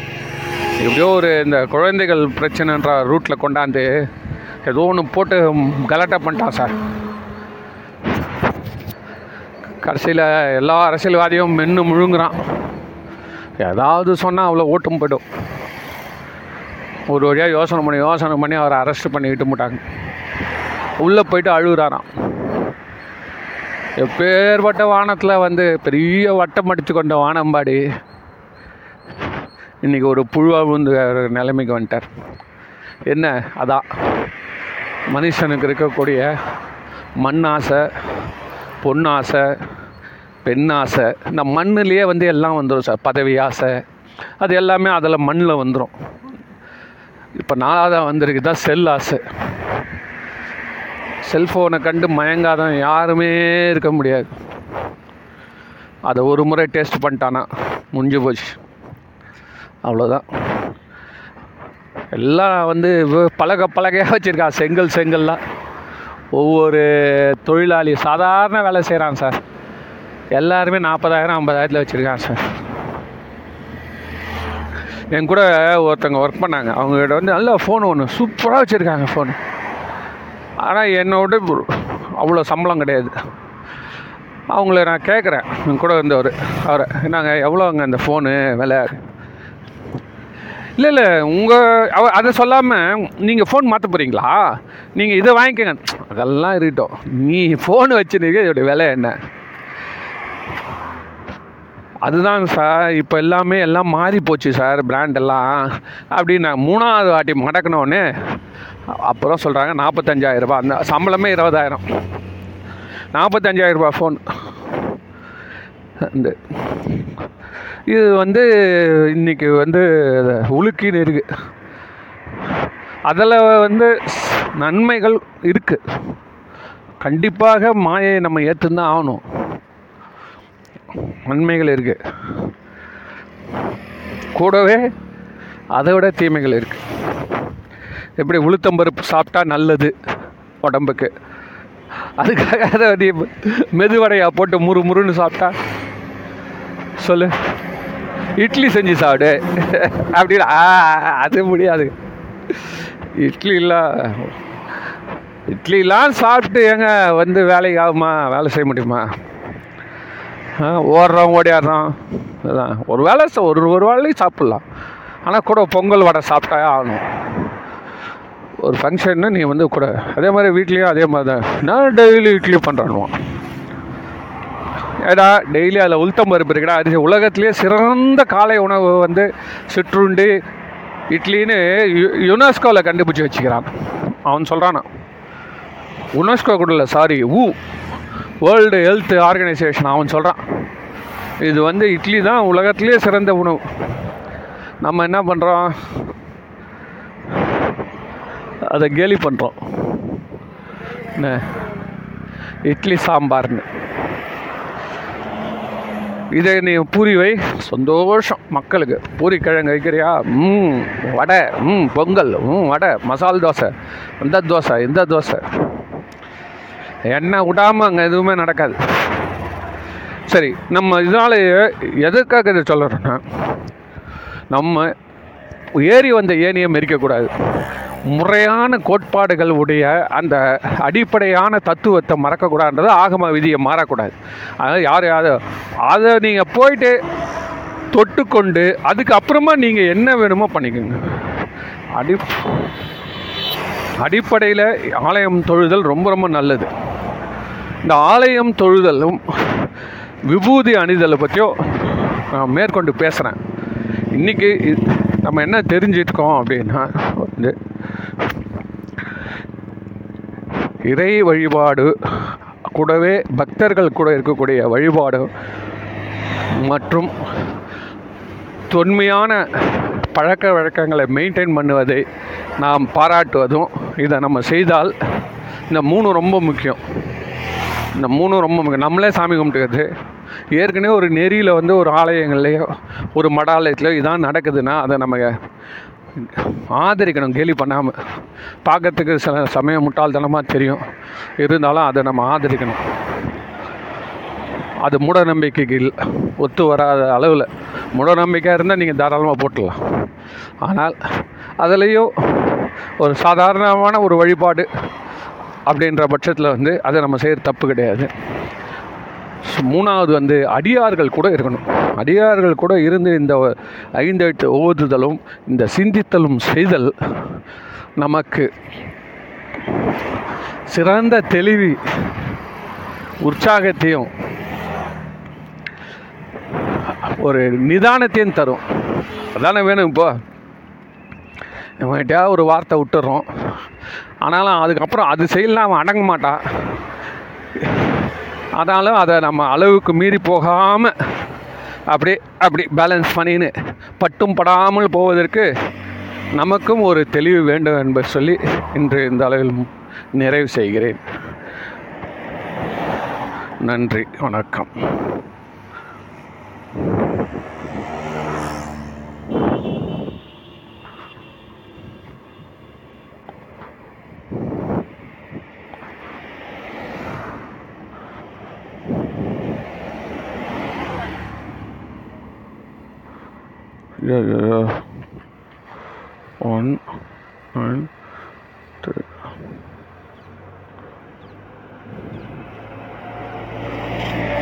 எப்படியோ ஒரு இந்த குழந்தைகள் பிரச்சனைன்ற ரூட்டில் கொண்டாந்து ஏதோ ஒன்று போட்டு கலாட்டா பண்ணிட்டான் சார் கடைசியில் எல்லா அரசியல்வாதியும் மென்று முழுங்குறான். ஏதாவது சொன்னால் அவ்வளோ ஓட்டும் போய்டும். ஒரு வழியாக யோசனை பண்ணி யோசனை பண்ணி அவரை அரெஸ்ட் பண்ணி விட்டு மாட்டாங்க உள்ளே போயிட்டு அழுகுறாராம். எப்பேற்பட்ட வானத்தில் வந்து பெரிய வட்டம் அடித்து கொண்ட வானம்பாடி. இன்றைக்கி ஒரு புழுவாக விழுந்து நிலைமைக்கு வந்துட்டார். என்ன? அதான் மனுஷனுக்கு இருக்கக்கூடிய மண் ஆசை பொன்னாசை பெண்ணாசை இந்த மண்ணுலேயே வந்து எல்லாம் வந்துடும் சார். பதவி ஆசை. அது எல்லாமே அதில் மண்ணில் வந்துடும் இப்போ நாலாவதாக வந்திருக்கு தான் செல் ஆசை. செல்ஃபோனை கண்டு மயங்காதவன் யாருமே இருக்க முடியாது. அதை ஒரு முறை டேஸ்ட் பண்ணிட்டானா முடிஞ்சு போச்சு. அவ்வளோதான் எல்லாம் வந்து பழக பழகையாக வச்சுருக்கான் வச்சுருக்கா செங்கல் செங்கல்லாம் ஒவ்வொரு தொழிலாளி சாதாரண வேலை செய்கிறான் சார். எல்லாருமே நாற்பதாயிரம் ஐம்பதாயிரத்தில் வச்சுருக்கான் சார். என் கூட ஒருத்தவங்க ஒர்க் பண்ணாங்க. அவங்ககிட்ட வந்து நல்ல ஃபோன் ஒன்று சூப்பராக வச்சுருக்காங்க ஃபோன் ஆனால் என்னோட அவ்வளோ சம்பளம் கிடையாது. அவங்கள நான் கேட்குறேன் என் கூட இருந்தவர். அவரை என்னங்க எவ்வளோங்க அந்த ஃபோனு விலை? இல்லை இல்லை உங்கள் அவ அதை சொல்லாமல் நீங்கள் ஃபோன் மாற்ற போகிறீங்களா நீங்கள் இதை வாங்கிக்கோங்க. அதெல்லாம் இருக்கட்டும். நீ ஃபோன் வச்சுருக்க இதோட விலை என்ன? அதுதான் சார். இப்போ எல்லாமே எல்லாம் மாறி போச்சு சார் பிராண்டெல்லாம் அப்படின்னு நான் மூணாவது வாட்டி மடக்கினோடனே அப்புறம் சொல்கிறாங்க நாற்பத்தஞ்சாயிரம் அந்த சம்பளமே இருபதாயிரம். நாற்பத்தஞ்சாயிரம் ஃபோன் இந்த இது வந்து இன்னைக்கு வந்து உலுக்கின்னு இருக்குது அதில் வந்து நன்மைகள் இருக்குது கண்டிப்பாக மாயை நம்ம ஏற்றுந்தான் ஆகணும். நன்மைகள் இருக்குது கூடவே அதை விட தீமைகள் இருக்குது எப்படி உளுத்தம்பருப்பு சாப்பிட்டா நல்லது உடம்புக்கு? அதுக்காக அதை வந்து மெதுவடையாக போட்டு முறு முறுன்னு சாப்பிட்டா? சொல்லு. இட்லி செஞ்சு சாப்பிடு. அப்படின்னு ஆ, அது முடியாது. இட்லிலாம் இட்லிலாம் சாப்பிட்டு ஏங்க வந்து வேலைக்கு ஆகுமா? வேலை செய்ய முடியுமா? ஆ, ஓடுறோம் ஓடியாடுறோம் அதான். ஒரு வேளை ஒரு ஒரு வேலையும் சாப்பிட்லாம். ஆனால் கூட பொங்கல் வடை சாப்பிட்டா ஆகணும். ஒரு ஃபங்க்ஷன்னா நீ வந்து கூட அதே மாதிரி வீட்லேயும் அதே மாதிரி தான் நான் டெய்லி இட்லி பண்ணுறானுவான் ஏடா டெய்லி அதில் உளுத்தம் பருப்பு இருக்குடா. அது உலகத்திலேயே சிறந்த காலை உணவு வந்து சிற்றுண்டி இட்லின்னு யு- யுனெஸ்கோவில் கண்டுபிடிச்சி வச்சுக்கிறான். அவன் சொல்கிறானா யுனெஸ்கோ கூட இல்லை sorry uh world health organisation அவன் சொல்கிறான் இது வந்து இட்லி தான் உலகத்திலே சிறந்த உணவு. நம்ம என்ன பண்ணுறோம் அதை கேலி பண்ணுறோம் என்ன? இட்லி சாம்பார்னு. இதை நீ பூரி வை. சந்தோஷம். மக்களுக்கு. பூரி கிழங்கு வைக்கிறியா? ம். வடை. ம். பொங்கல். ம். வடை. மசால் தோசை. இந்த தோசை இந்த தோசை. எண்ணெய் விடாமல் அங்கே எதுவுமே நடக்காது. சரி நம்ம இதனால எதற்காக இதை சொல்கிறோன்னா நம்ம ஏறி வந்த ஏனியை மெரிக்கக்கூடாது முறையான கோட்பாடுகள் உடைய அந்த அடிப்படையான தத்துவத்தை மறக்கக்கூடாதுன்றது ஆகம விதியை மாறக்கூடாது. அதாவது யார் யார் அதை நீங்கள் போயிட்டு தொட்டுக்கொண்டு அதுக்கப்புறமா நீங்கள் என்ன வேணுமோ பண்ணிக்கோங்க. அடி அடிப்படையில் ஆலயம் தொழுதல் ரொம்ப ரொம்ப நல்லது. இந்த ஆலயம் தொழுதலும் விபூதி அணிதலை பற்றியும் நான் மேற்கொண்டு பேசுகிறேன் இன்றைக்கி நம்ம என்ன தெரிஞ்சிருக்கோம் அப்படின்னா வந்து இறை வழிபாடு கூடவே பக்தர்கள் கூட இருக்கக்கூடிய வழிபாடு மற்றும் தொன்மையான பழக்க வழக்கங்களை மெயின்டைன் பண்ணுவதை நாம் பாராட்டுவதும் இதை நம்ம செய்தால் இந்த மூணு ரொம்ப முக்கியம். இந்த மூணும் ரொம்ப முக்கியம். நம்மளே சாமி கும்பிட்டுக்கிறது. ஏற்கனவே ஒரு நெறியில் வந்து ஒரு ஆலயங்கள்லையோ ஒரு மடாலயத்துலையோ இதான் நடக்குதுன்னா அதை நம்ம ஆதரிக்கணும் கேலி பண்ணாமல் பார்க்கறதுக்கு சில சமயம் முட்டாள்தனமாக தெரியும். இருந்தாலும் அதை நம்ம ஆதரிக்கணும். அது மூட நம்பிக்கைக்கு ஒத்து வராத அளவில். மூட நம்பிக்கையாக இருந்தால் நீங்கள் தாராளமாக போட்டுடலாம். ஆனால் அதுலேயும் ஒரு சாதாரணமான ஒரு வழிபாடு அப்படின்ற பட்சத்தில் வந்து அதை நம்ம செய்கிற தப்பு கிடையாது. மூணாவது வந்து அடியார்கள் கூட இருக்கணும். அடியார்கள் கூட இருந்து இந்த ஐந்து எட்டு ஓதுதலும் இந்த சிந்தித்தலும் செய்தல் நமக்கு சிறந்த தெளிவு உற்சாகத்தையும் ஒரு நிதானத்தையும் தரும். அதானே வேணும் இப்போ? இவன்கிட்ட ஒரு வார்த்தை விட்டுறோம். ஆனாலும் அதுக்கப்புறம் அது செய்யலாம் அவன் அடங்க மாட்டான் ஆனாலும் அதை நம்ம அளவுக்கு மீறி போகாமல் அப்படி அப்படி பேலன்ஸ் பண்ணின்னு பட்டும் படாமல் போவதற்கு நமக்கும் ஒரு தெளிவு வேண்டும் என்பதை சொல்லி இன்று இந்த அளவில் நிறைவு செய்கிறேன். நன்றி வணக்கம். yeah, yeah, yeah. three. Thank.